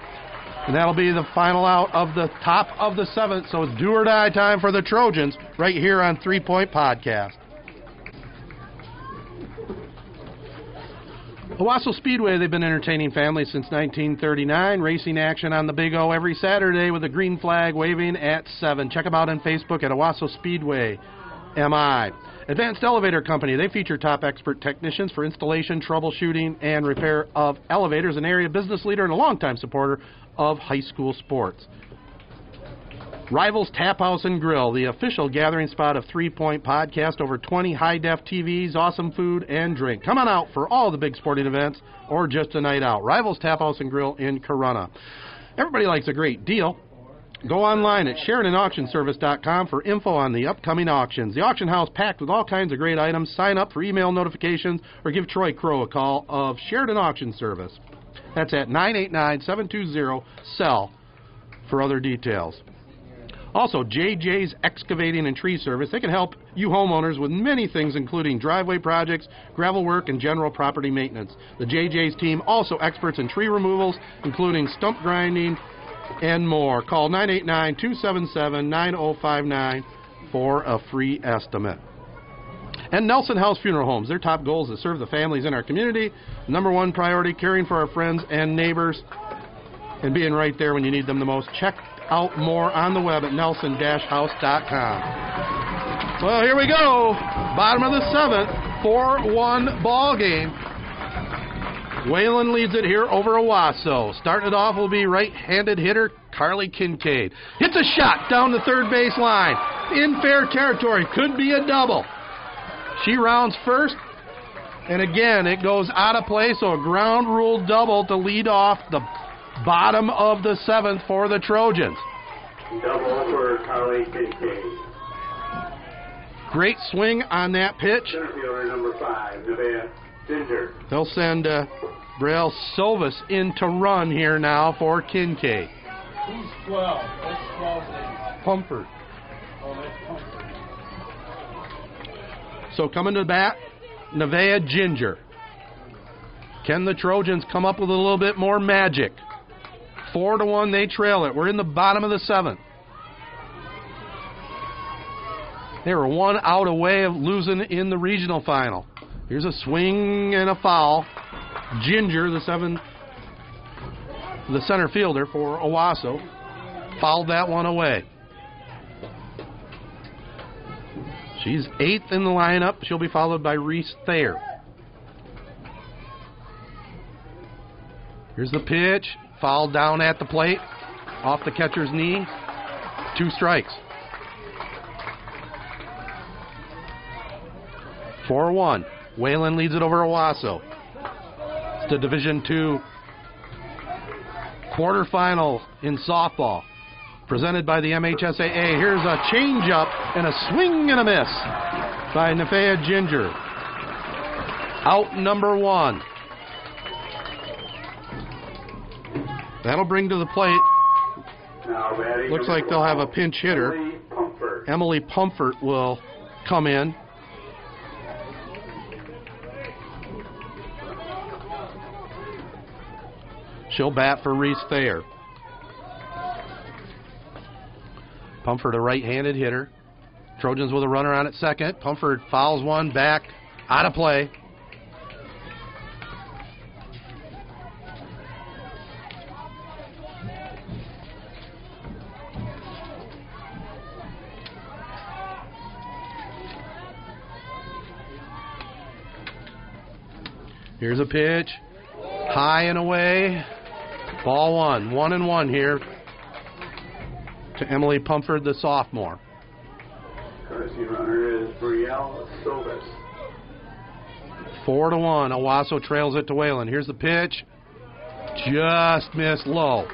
And that'll be the final out of the top of the seventh. So it's do or die time for the Trojans right here on Three Point Podcast. Owosso Speedway, they've been entertaining families since 1939. Racing action on the Big O every Saturday with a green flag waving at 7. Check them out on Facebook at Owosso Speedway MI. Advanced Elevator Company, they feature top expert technicians for installation, troubleshooting, and repair of elevators, an area business leader and a longtime supporter of high school sports. Rivals Tap House and Grill, the official gathering spot of Three Point Podcast. Over 20 high def TVs, awesome food, and drink. Come on out for all the big sporting events or just a night out. Rivals Tap House and Grill in Corunna. Everybody likes a great deal. Go online at SheridanAuctionService.com for info on the upcoming auctions. The auction house packed with all kinds of great items. Sign up for email notifications or give Troy Crow a call of Sheridan Auction Service. That's at 989 720 SELL for other details. Also, JJ's Excavating and Tree Service. They can help you homeowners with many things, including driveway projects, gravel work, and general property maintenance. The JJ's team also experts in tree removals, including stump grinding, and more. Call 989 277 9059 for a free estimate. And Nelson House Funeral Homes, their top goal is to serve the families in our community. Number one priority, caring for our friends and neighbors and being right there when you need them the most. Check out more on the web at nelson-house.com. Well, here we go. Bottom of the seventh, 4-1 ball game. Wayland leads it here over Owosso. Starting it off will be right-handed hitter Carly Kincaid. Hits a shot down the third base line. In fair territory. Could be a double. She rounds first. And again, it goes out of play, so a ground rule double to lead off the bottom of the seventh for the Trojans. Double for Carly Kincaid. Great swing on that pitch. Center fielder number five, Nevaeh Ginger. They'll send uh, Brielle Silvis in to run here now for Kincaid. Who's 12? What's 12 name? Pumford. Oh, that's Comfort. So coming to the bat, Nevaeh Ginger. Can the Trojans come up with a little bit more magic? Four to one, they trail it. We're in the bottom of the seventh. They were one out away of losing in the regional final. Here's a swing and a foul. Ginger, the seven, the center fielder for Owosso, fouled that one away. She's eighth in the lineup. She'll be followed by Reese Thayer. Here's the pitch. Foul down at the plate. Off the catcher's knee. Two strikes. 4 1. Wayland leads it over Owosso. It's the Division Two quarterfinal in softball. Presented by the MHSAA. Here's a changeup and a swing and a miss by Nevaeh Ginger. Out number one. That'll bring to the plate. Looks like they'll have a pinch hitter. Emily Pumford will come in. She'll bat for Reese Thayer. Pumford, a right handed hitter. Trojans with a runner on at second. Pumford fouls one back, out of play. Here's a pitch. High and away. Ball one. One and one here to Emily Pumford, the sophomore. Courtesy runner is Brielle Silvis. Four to one. Owosso trails it to Wayland. Here's the pitch. Just missed low.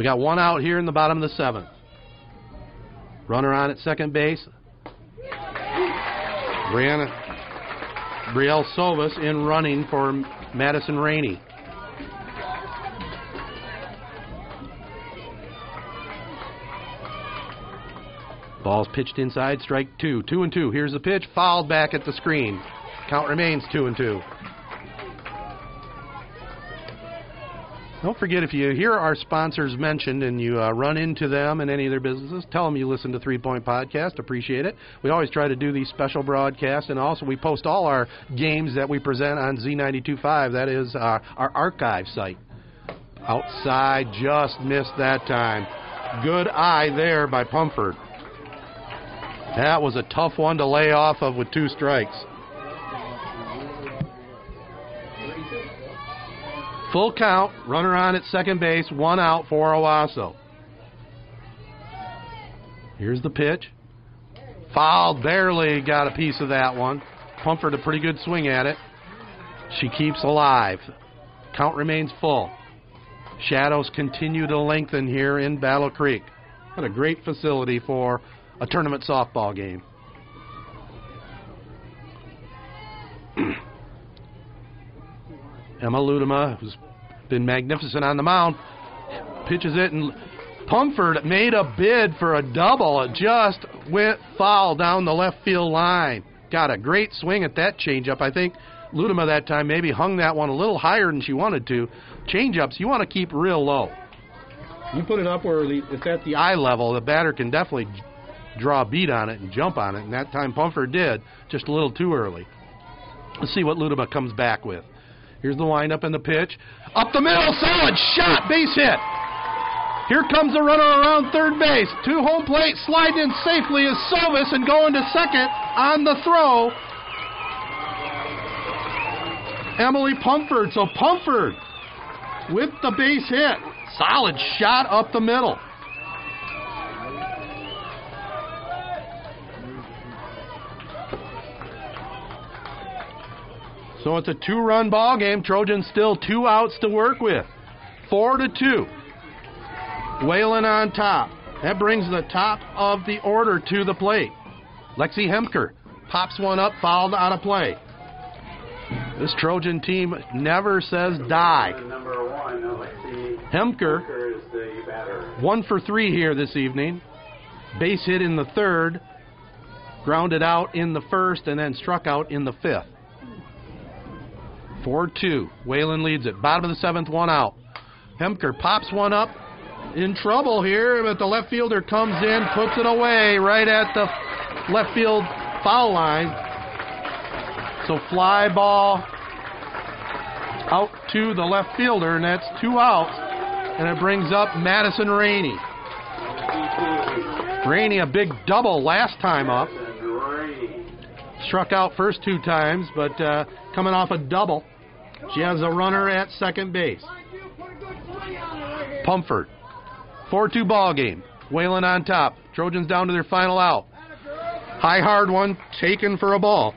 We got one out here in the bottom of the seventh. Runner on at second base. Brianna Brielle Sovas in running for Madison Rainey. Ball's pitched inside, strike two. Two and two. Here's the pitch, fouled back at the screen. Count remains two and two. Don't forget if you hear our sponsors mentioned and you uh, run into them in any of their businesses, tell them you listen to Three Point Podcast. Appreciate it. We always try to do these special broadcasts, and also we post all our games that we present on Z925. That is our, our archive site. Outside, just missed that time. Good eye there by Pumford. That was a tough one to lay off of with two strikes. Full count, runner on at second base, one out for Owosso. Here's the pitch. Foul, barely got a piece of that one. Pumford a pretty good swing at it. She keeps alive. Count remains full. Shadows continue to lengthen here in Battle Creek. What a great facility for a tournament softball game. Emma Ludema, who's been magnificent on the mound, pitches it, and Pumford made a bid for a double. It just went foul down the left field line. got a great swing at that changeup. I think Ludema that time maybe hung that one a little higher than she wanted to. Changeups, you want to keep real low. You put it up where the, it's at the eye level, the batter can definitely draw a beat on it and jump on it, and that time Pumford did, just a little too early. Let's see what Ludema comes back with. Here's the windup and the pitch. Up the middle, solid shot, base hit. Here comes the runner around third base. To home plate, sliding in safely is Sovis and going to second on the throw. Emily Pumford. So Pumford with the base hit. Solid shot up the middle. So it's a two-run ball game. Trojans still two outs to work with. Four to two. Wayland on top. That brings the top of the order to the plate. Lexi Hemker pops one up, fouled out of play. This Trojan team never says die. Hemker, one for three here this evening. Base hit in the third, grounded out in the first, and then struck out in the fifth. 4 2. Wayland leads it. Bottom of the seventh, one out. Hemker pops one up. In trouble here, but the left fielder comes in, puts it away right at the left field foul line. So fly ball out to the left fielder, and that's two outs. And it brings up Madison Rainey. Rainey, a big double last time up. Struck out first two times, but uh, coming off a double. She has a runner at second base. Pumford. 4 2 ball game. Wayland on top. Trojans down to their final out. High hard one taken for a ball.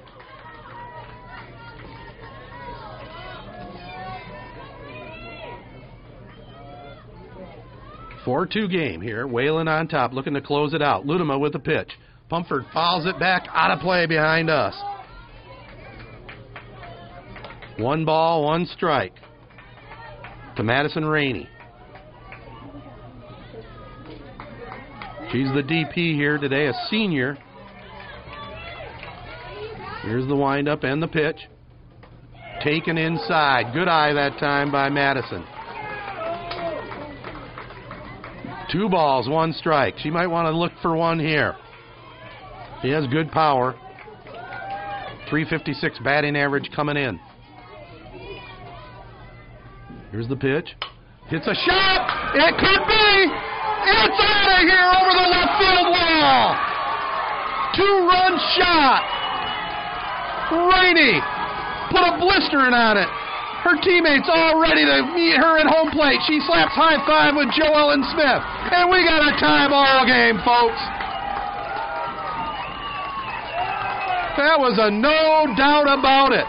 Four two game here. Wayland on top, looking to close it out. Ludema with the pitch. Pumford fouls it back out of play behind us. One ball, one strike to Madison Rainey. She's the DP here today, a senior. Here's the windup and the pitch. Taken inside. Good eye that time by Madison. Two balls, one strike. She might want to look for one here. She has good power. 356 batting average coming in. Here's the pitch. Hits a shot. It could be. It's out of here over the left field wall. Two run shot. Rainey put a blistering on it. Her teammates all ready to meet her at home plate. She slaps high five with Joellen Smith. And we got a tie ball game, folks. That was a no doubt about it.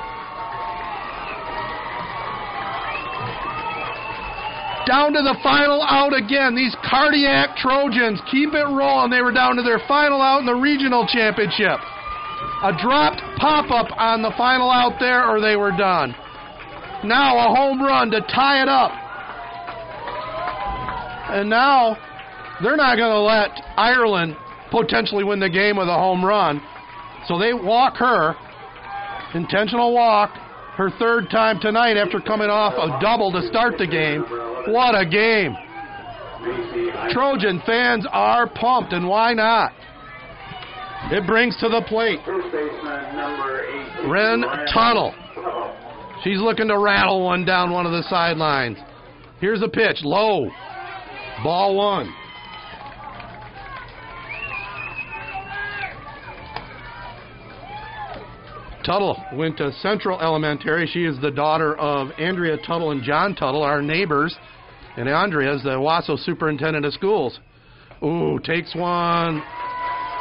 Down to the final out again. These cardiac Trojans keep it rolling. They were down to their final out in the regional championship. A dropped pop up on the final out there, or they were done. Now a home run to tie it up. And now they're not going to let Ireland potentially win the game with a home run. So they walk her. Intentional walk. Her third time tonight after coming off a double to start the game. What a game. Trojan fans are pumped, and why not? It brings to the plate. Ren. Tuttle. She's looking to rattle one down one of the sidelines. Here's a pitch, low. Ball one. Tuttle went to Central Elementary. She is the daughter of Andrea Tuttle and John Tuttle, our neighbors. And Andrea is the Wasso Superintendent of Schools. Ooh, takes one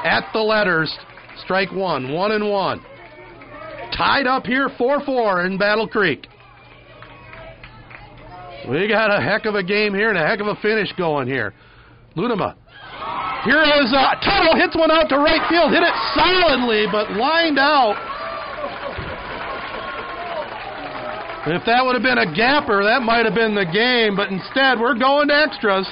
at the letters. Strike one, one and one. Tied up here 4 4 in Battle Creek. We got a heck of a game here and a heck of a finish going here. Ludema. Here is uh, Tuttle hits one out to right field. Hit it solidly, but lined out. If that would have been a gapper, that might have been the game, but instead we're going to extras.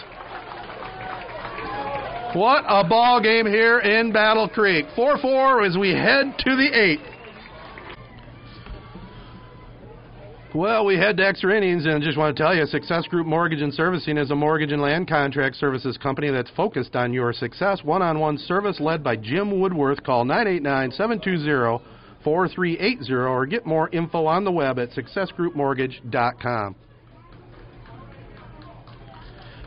What a ball game here in Battle Creek. 4 4 as we head to the eighth. Well, we head to extra innings and just want to tell you Success Group Mortgage and Servicing is a mortgage and land contract services company that's focused on your success. One on one service led by Jim Woodworth. Call 989 720 4380 or get more info on the web at successgroupmortgage.com.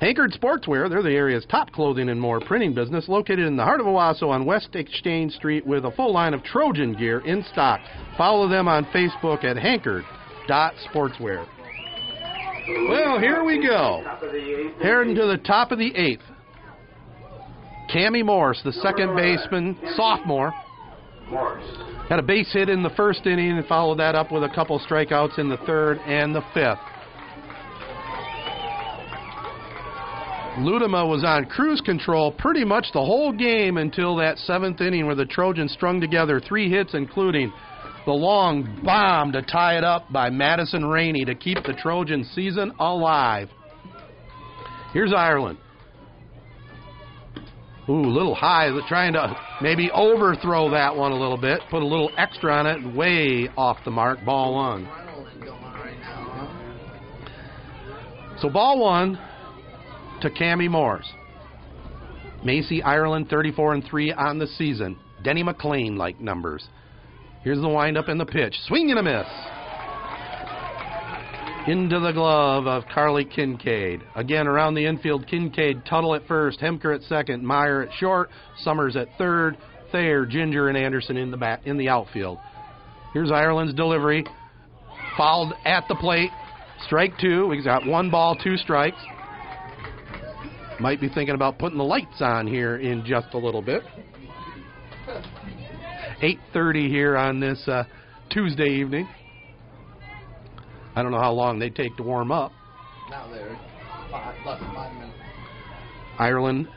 Hankard Sportswear, they're the area's top clothing and more printing business, located in the heart of Owosso on West Exchange Street with a full line of Trojan gear in stock. Follow them on Facebook at Hankard.sportswear. Well, here we go. Heading to the top of the eighth. Cammy Morse, the second baseman, sophomore, Morse. Had a base hit in the first inning and followed that up with a couple strikeouts in the third and the fifth. Ludema was on cruise control pretty much the whole game until that seventh inning where the Trojans strung together three hits, including the long bomb to tie it up by Madison Rainey to keep the Trojan season alive. Here's Ireland. Ooh, a little high. Trying to maybe overthrow that one a little bit. Put a little extra on it. Way off the mark. Ball one. So ball one to Cammy Morse. Macy Ireland 34 and 3 on the season. Denny McLain like numbers. Here's the windup and the pitch. Swing and a miss. Into the glove of Carly Kincaid. Again, around the infield, Kincaid, Tuttle at first, Hemker at second, Meyer at short, Summers at third, Thayer, Ginger, and Anderson in the in the outfield. Here's Ireland's delivery. Fouled at the plate. Strike two. We got one ball, two strikes. Might be thinking about putting the lights on here in just a little bit. 8:30 here on this uh, Tuesday evening. I don't know how long they take to warm up. Now they're five, less than five minutes. Ireland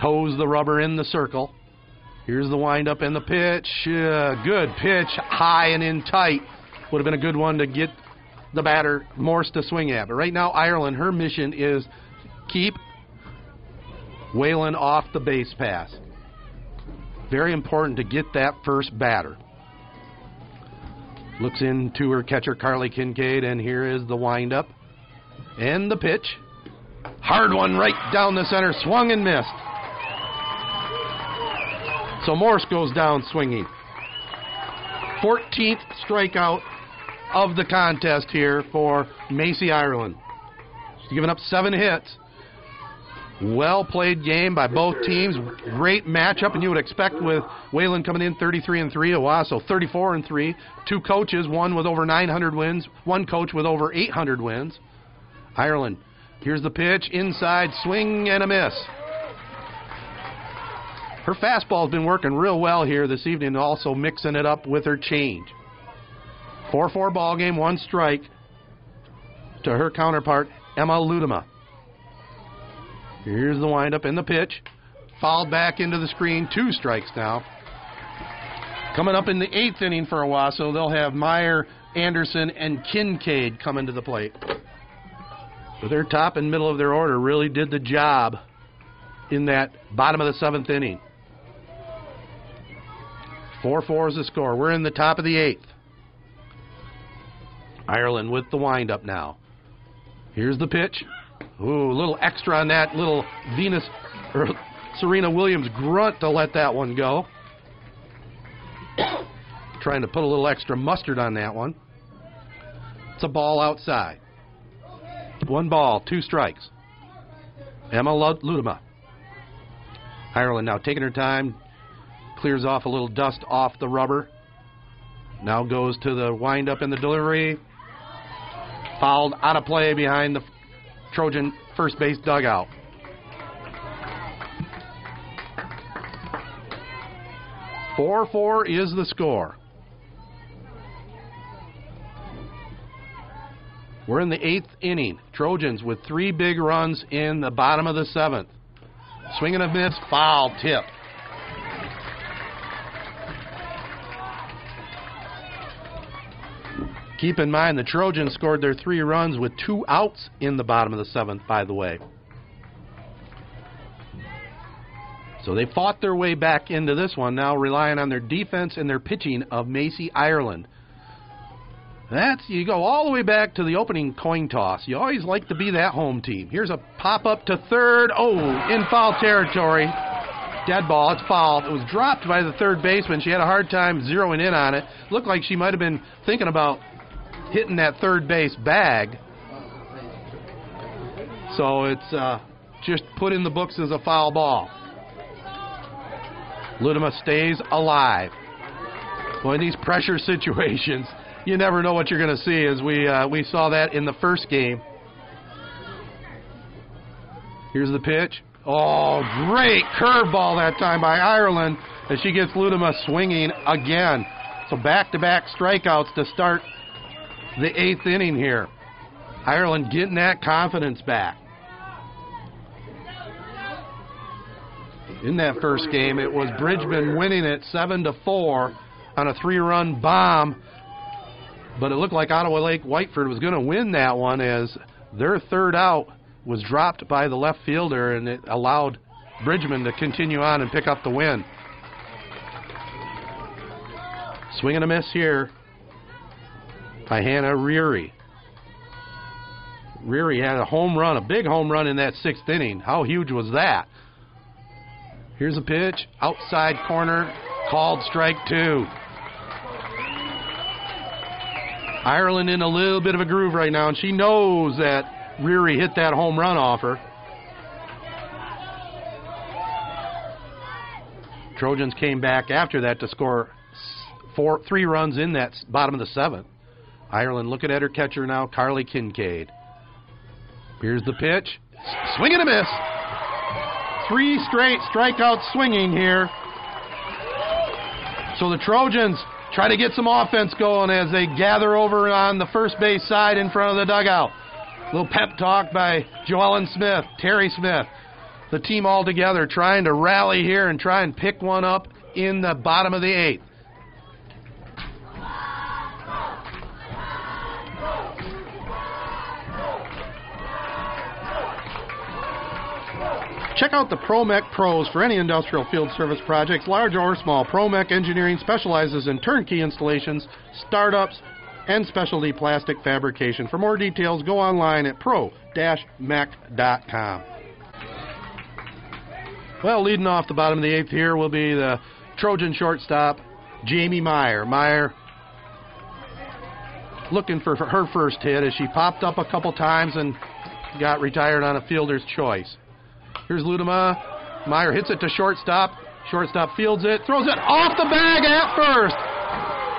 toes the rubber in the circle. Here's the windup and the pitch. Uh, good pitch, high and in tight. Would have been a good one to get the batter Morse to swing at. But right now, Ireland, her mission is keep Wayland off the base pass. Very important to get that first batter. Looks into her catcher, Carly Kincaid, and here is the windup and the pitch. Hard one right down the center, swung and missed. So Morse goes down swinging. 14th strikeout of the contest here for Macy Ireland. She's given up seven hits. Well played game by both teams. Great matchup, and you would expect with Wayland coming in 33 and 3, Owosso 34 and 3. Two coaches, one with over 900 wins, one coach with over 800 wins. Ireland, here's the pitch, inside, swing and a miss. Her fastball's been working real well here this evening, also mixing it up with her change. 4 4 ball game, one strike to her counterpart, Emma Ludema. Here's the windup and the pitch. Fouled back into the screen, two strikes now. Coming up in the eighth inning for Owosso, they'll have Meyer, Anderson, and Kincaid coming to the plate. But their top and middle of their order really did the job in that bottom of the seventh inning. 4 4 is the score. We're in the top of the eighth. Ireland with the windup now. Here's the pitch. Ooh, a little extra on that little Venus or Serena Williams grunt to let that one go. Trying to put a little extra mustard on that one. It's a ball outside. One ball, two strikes. Emma Lud- Ludema. Ireland now taking her time, clears off a little dust off the rubber. Now goes to the windup and the delivery. Fouled out of play behind the Trojan first base dugout. Four four is the score. We're in the eighth inning. Trojans with three big runs in the bottom of the seventh. Swinging a miss, foul tip. Keep in mind the Trojans scored their three runs with two outs in the bottom of the seventh, by the way. So they fought their way back into this one, now relying on their defense and their pitching of Macy Ireland. That's you go all the way back to the opening coin toss. You always like to be that home team. Here's a pop up to third. Oh, in foul territory. Dead ball. It's foul. It was dropped by the third baseman. She had a hard time zeroing in on it. Looked like she might have been thinking about hitting that third base bag. So it's uh, just put in the books as a foul ball. Ludema stays alive. Well, in these pressure situations, you never know what you're going to see. As we uh, we saw that in the first game. Here's the pitch. Oh, great curveball that time by Ireland as she gets Ludema swinging again. So back-to-back strikeouts to start the eighth inning here. Ireland getting that confidence back. In that first game, it was Bridgman winning it seven to four on a three-run bomb but it looked like Ottawa Lake Whiteford was going to win that one as their third out was dropped by the left fielder, and it allowed Bridgman to continue on and pick up the win. Swing and a miss here by Hannah Reary. Reary had a home run, a big home run in that sixth inning. How huge was that? Here's a pitch, outside corner, called strike two. Ireland in a little bit of a groove right now, and she knows that Reary hit that home run off her. Trojans came back after that to score four, three runs in that bottom of the seventh. Ireland looking at her catcher now, Carly Kincaid. Here's the pitch. Swing and a miss. Three straight strikeouts swinging here. So the Trojans try to get some offense going as they gather over on the first base side in front of the dugout. A little pep talk by Joellen Smith, Terry Smith. The team all together trying to rally here and try and pick one up in the bottom of the eighth. Check out the ProMech Pros for any industrial field service projects, large or small. ProMech Engineering specializes in turnkey installations, startups, and specialty plastic fabrication. For more details, go online at pro-mech.com. Well, leading off the bottom of the eighth here will be the Trojan shortstop, Jamie Meyer. Meyer looking for her first hit as she popped up a couple times and got retired on a fielder's choice. Here's Ludema. Meyer hits it to shortstop. Shortstop fields it, throws it off the bag at first.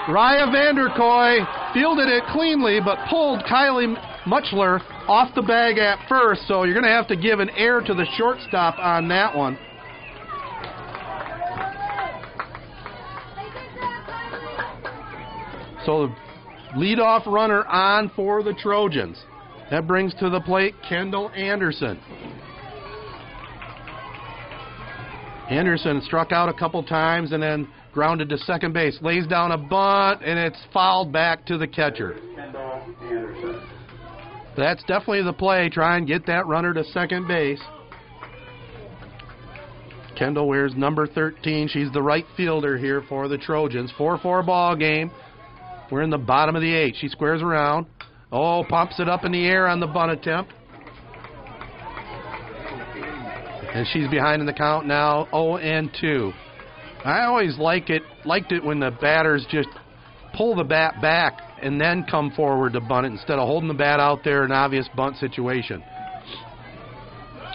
Raya Vanderkoy fielded it cleanly, but pulled Kylie Muchler off the bag at first. So you're going to have to give an air to the shortstop on that one. So the leadoff runner on for the Trojans. That brings to the plate Kendall Anderson. Anderson struck out a couple times and then grounded to second base. Lays down a bunt and it's fouled back to the catcher. That's definitely the play. Try and get that runner to second base. Kendall wears number 13. She's the right fielder here for the Trojans. 4 4 ball game. We're in the bottom of the eight. She squares around. Oh, pumps it up in the air on the bunt attempt. And she's behind in the count now 0 and 2. I always like it liked it when the batters just pull the bat back and then come forward to bunt it instead of holding the bat out there in an obvious bunt situation.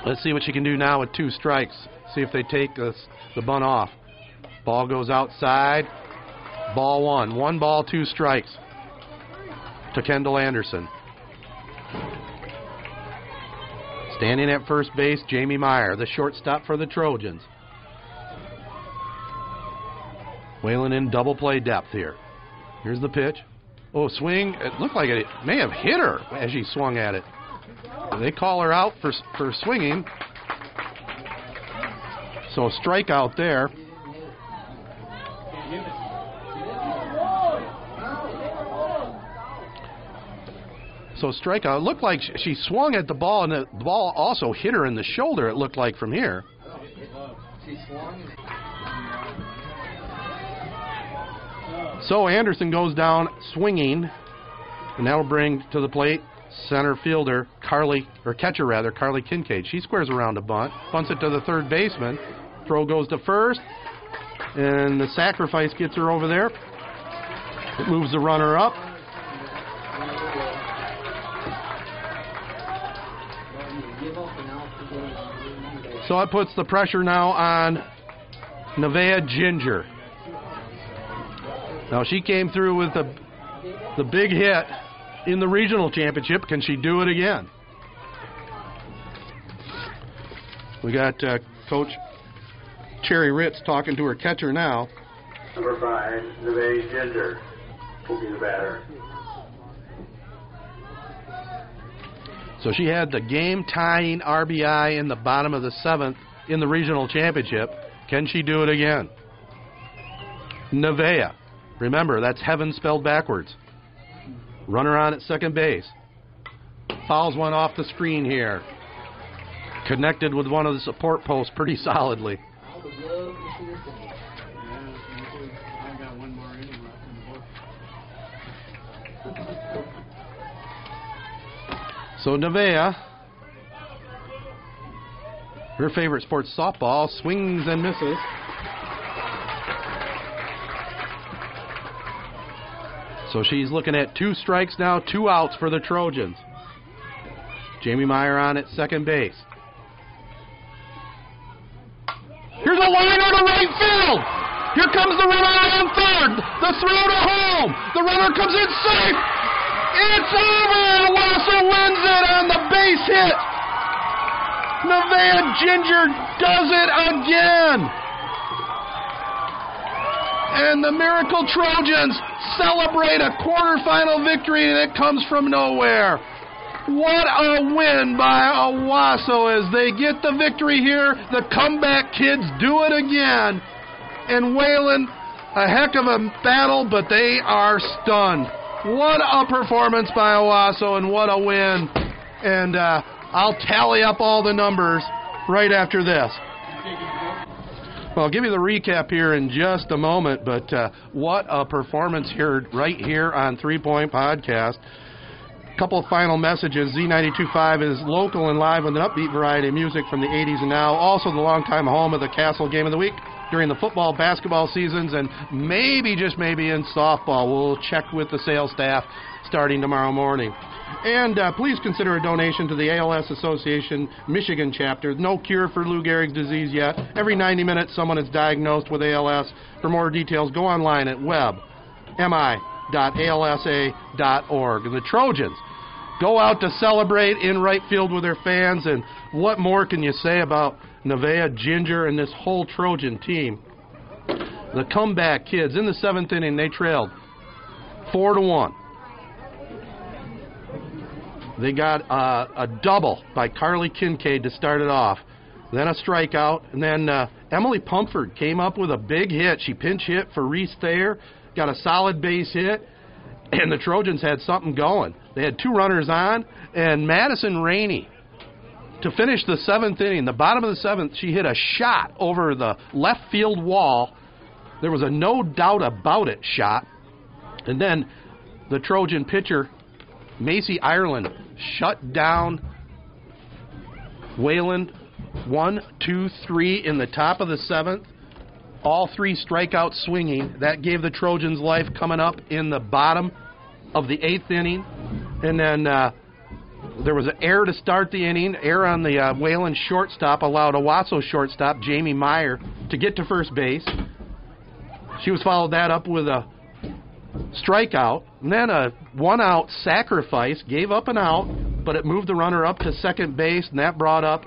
Let's see what she can do now with two strikes. See if they take the, the bunt off. Ball goes outside. Ball one. One ball, two strikes to Kendall Anderson. Standing at first base, Jamie Meyer, the shortstop for the Trojans. Wayland in double play depth here. Here's the pitch. Oh, swing. It looked like it may have hit her as she swung at it. They call her out for, for swinging. So a strikeout there. So strikeout. It looked like she swung at the ball, and the ball also hit her in the shoulder. It looked like from here. So Anderson goes down swinging, and that'll bring to the plate center fielder Carly, or catcher rather, Carly Kincaid. She squares around a bunt, bunts it to the third baseman. Throw goes to first, and the sacrifice gets her over there. It moves the runner up. So it puts the pressure now on Nevaeh Ginger. Now she came through with the the big hit in the regional championship. Can she do it again? We got uh, Coach Cherry Ritz talking to her catcher now. Number five, Nevaeh Ginger will be the batter. So she had the game tying RBI in the bottom of the seventh in the regional championship. Can she do it again? Nevaeh. Remember, that's heaven spelled backwards. Runner on at second base. Fouls one off the screen here. Connected with one of the support posts pretty solidly. So Nevaeh, her favorite sport, softball, swings and misses. So she's looking at two strikes now, two outs for the Trojans. Jamie Meyer on at second base. Here's a liner to right field. Here comes the runner on third. The throw to home. The runner comes in safe. It's over. Wasso wins it on the base hit. Nevaeh Ginger does it again. And the Miracle Trojans celebrate a quarterfinal victory, it comes from nowhere. What a win by Owosso as they get the victory here. The comeback kids do it again. And Wayland, a heck of a battle, but they are stunned. What a performance by Owosso, and what a win. And uh, I'll tally up all the numbers right after this. Well, I'll give you the recap here in just a moment, but uh, what a performance here, right here on Three Point Podcast. A Couple of final messages. Z925 is local and live with an upbeat variety of music from the 80s and now. Also, the longtime home of the Castle Game of the Week during the football, basketball seasons, and maybe, just maybe, in softball. We'll check with the sales staff starting tomorrow morning. And uh, please consider a donation to the ALS Association Michigan chapter. No cure for Lou Gehrig's disease yet. Every 90 minutes, someone is diagnosed with ALS. For more details, go online at web.mi.alsa.org. And the Trojans go out to celebrate in right field with their fans. And what more can you say about Nevaeh Ginger and this whole Trojan team? The comeback kids in the seventh inning, they trailed four to one. They got uh, a double by Carly Kincaid to start it off. Then a strikeout, and then uh, Emily Pumford came up with a big hit. She pinch hit for Reese Thayer, got a solid base hit, and the Trojans had something going. They had two runners on, and Madison Rainey to finish the seventh inning, the bottom of the seventh, she hit a shot over the left field wall. There was a no doubt about it shot. And then the Trojan pitcher, Macy Ireland, shut down Wayland one, two, three in the top of the seventh. All three strikeouts swinging. That gave the Trojans life coming up in the bottom of the eighth inning. And then uh, there was an error to start the inning. Error on the uh, Wayland shortstop allowed Owosso shortstop Jamie Meyer to get to first base. She was followed that up with a strikeout, and then a one out sacrifice, gave up an out, but it moved the runner up to second base, and that brought up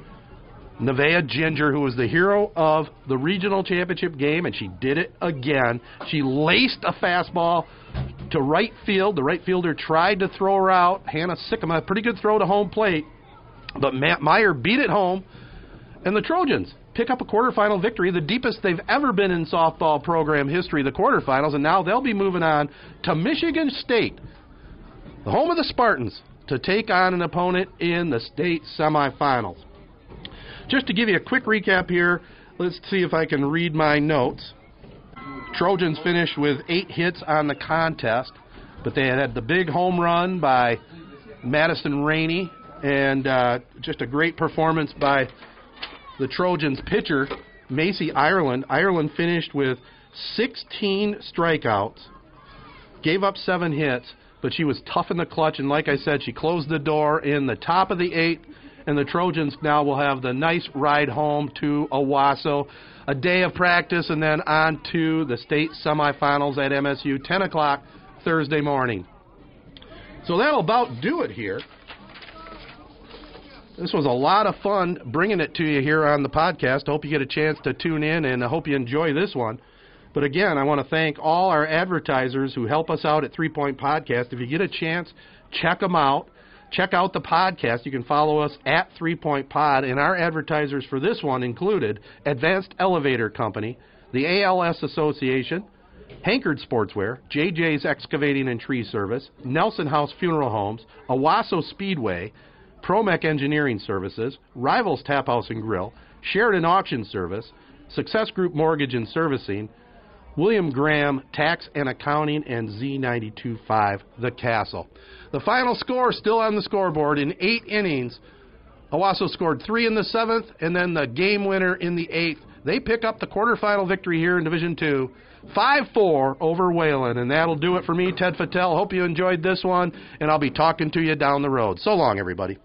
Nevaeh Ginger, who was the hero of the regional championship game, and she did it again. She laced a fastball to right field. The right fielder tried to throw her out. Hannah Sikkema, a pretty good throw to home plate, but Matt Meyer beat it home, and the Trojans pick up a quarterfinal victory, the deepest they've ever been in softball program history, the quarterfinals, and now they'll be moving on to Michigan State, the home of the Spartans, to take on an opponent in the state semifinals. Just to give you a quick recap here, Let's see if I can read my notes. Trojans finished with eight hits on the contest, but they had the big home run by Madison Rainey and uh, just a great performance by the Trojans pitcher, Macy Ireland. Ireland finished with 16 strikeouts, gave up seven hits, but she was tough in the clutch, and like I said, she closed the door in the top of the eighth, and the Trojans now will have the nice ride home to Owosso. A day of practice, and then on to the state semifinals at MSU, 10 o'clock Thursday morning. So that'll about do it here. This was a lot of fun bringing it to you here on the podcast. I hope you get a chance to tune in, and I hope you enjoy this one. But again, I want to thank all our advertisers who help us out at Three Point Podcast. If you get a chance, check them out. Check out the podcast. You can follow us at Three Point Pod, and our advertisers for this one included Advanced Elevator Company, the ALS Association, Hankard Sportswear, JJ's Excavating and Tree Service, Nelson House Funeral Homes, Owosso Speedway, Promec Engineering Services, Rivals Tap House and Grill, Sheridan Auction Service, Success Group Mortgage and Servicing, William Graham Tax and Accounting, and Z925 The Castle. The final score still on the scoreboard in eight innings. Owosso scored three in the seventh, and then the game winner in the eighth. They pick up the quarterfinal victory here in Division Two, 5-4 over Wayland, and that'll do it for me, Ted Fattel. Hope you enjoyed this one, and I'll be talking to you down the road. So long, everybody.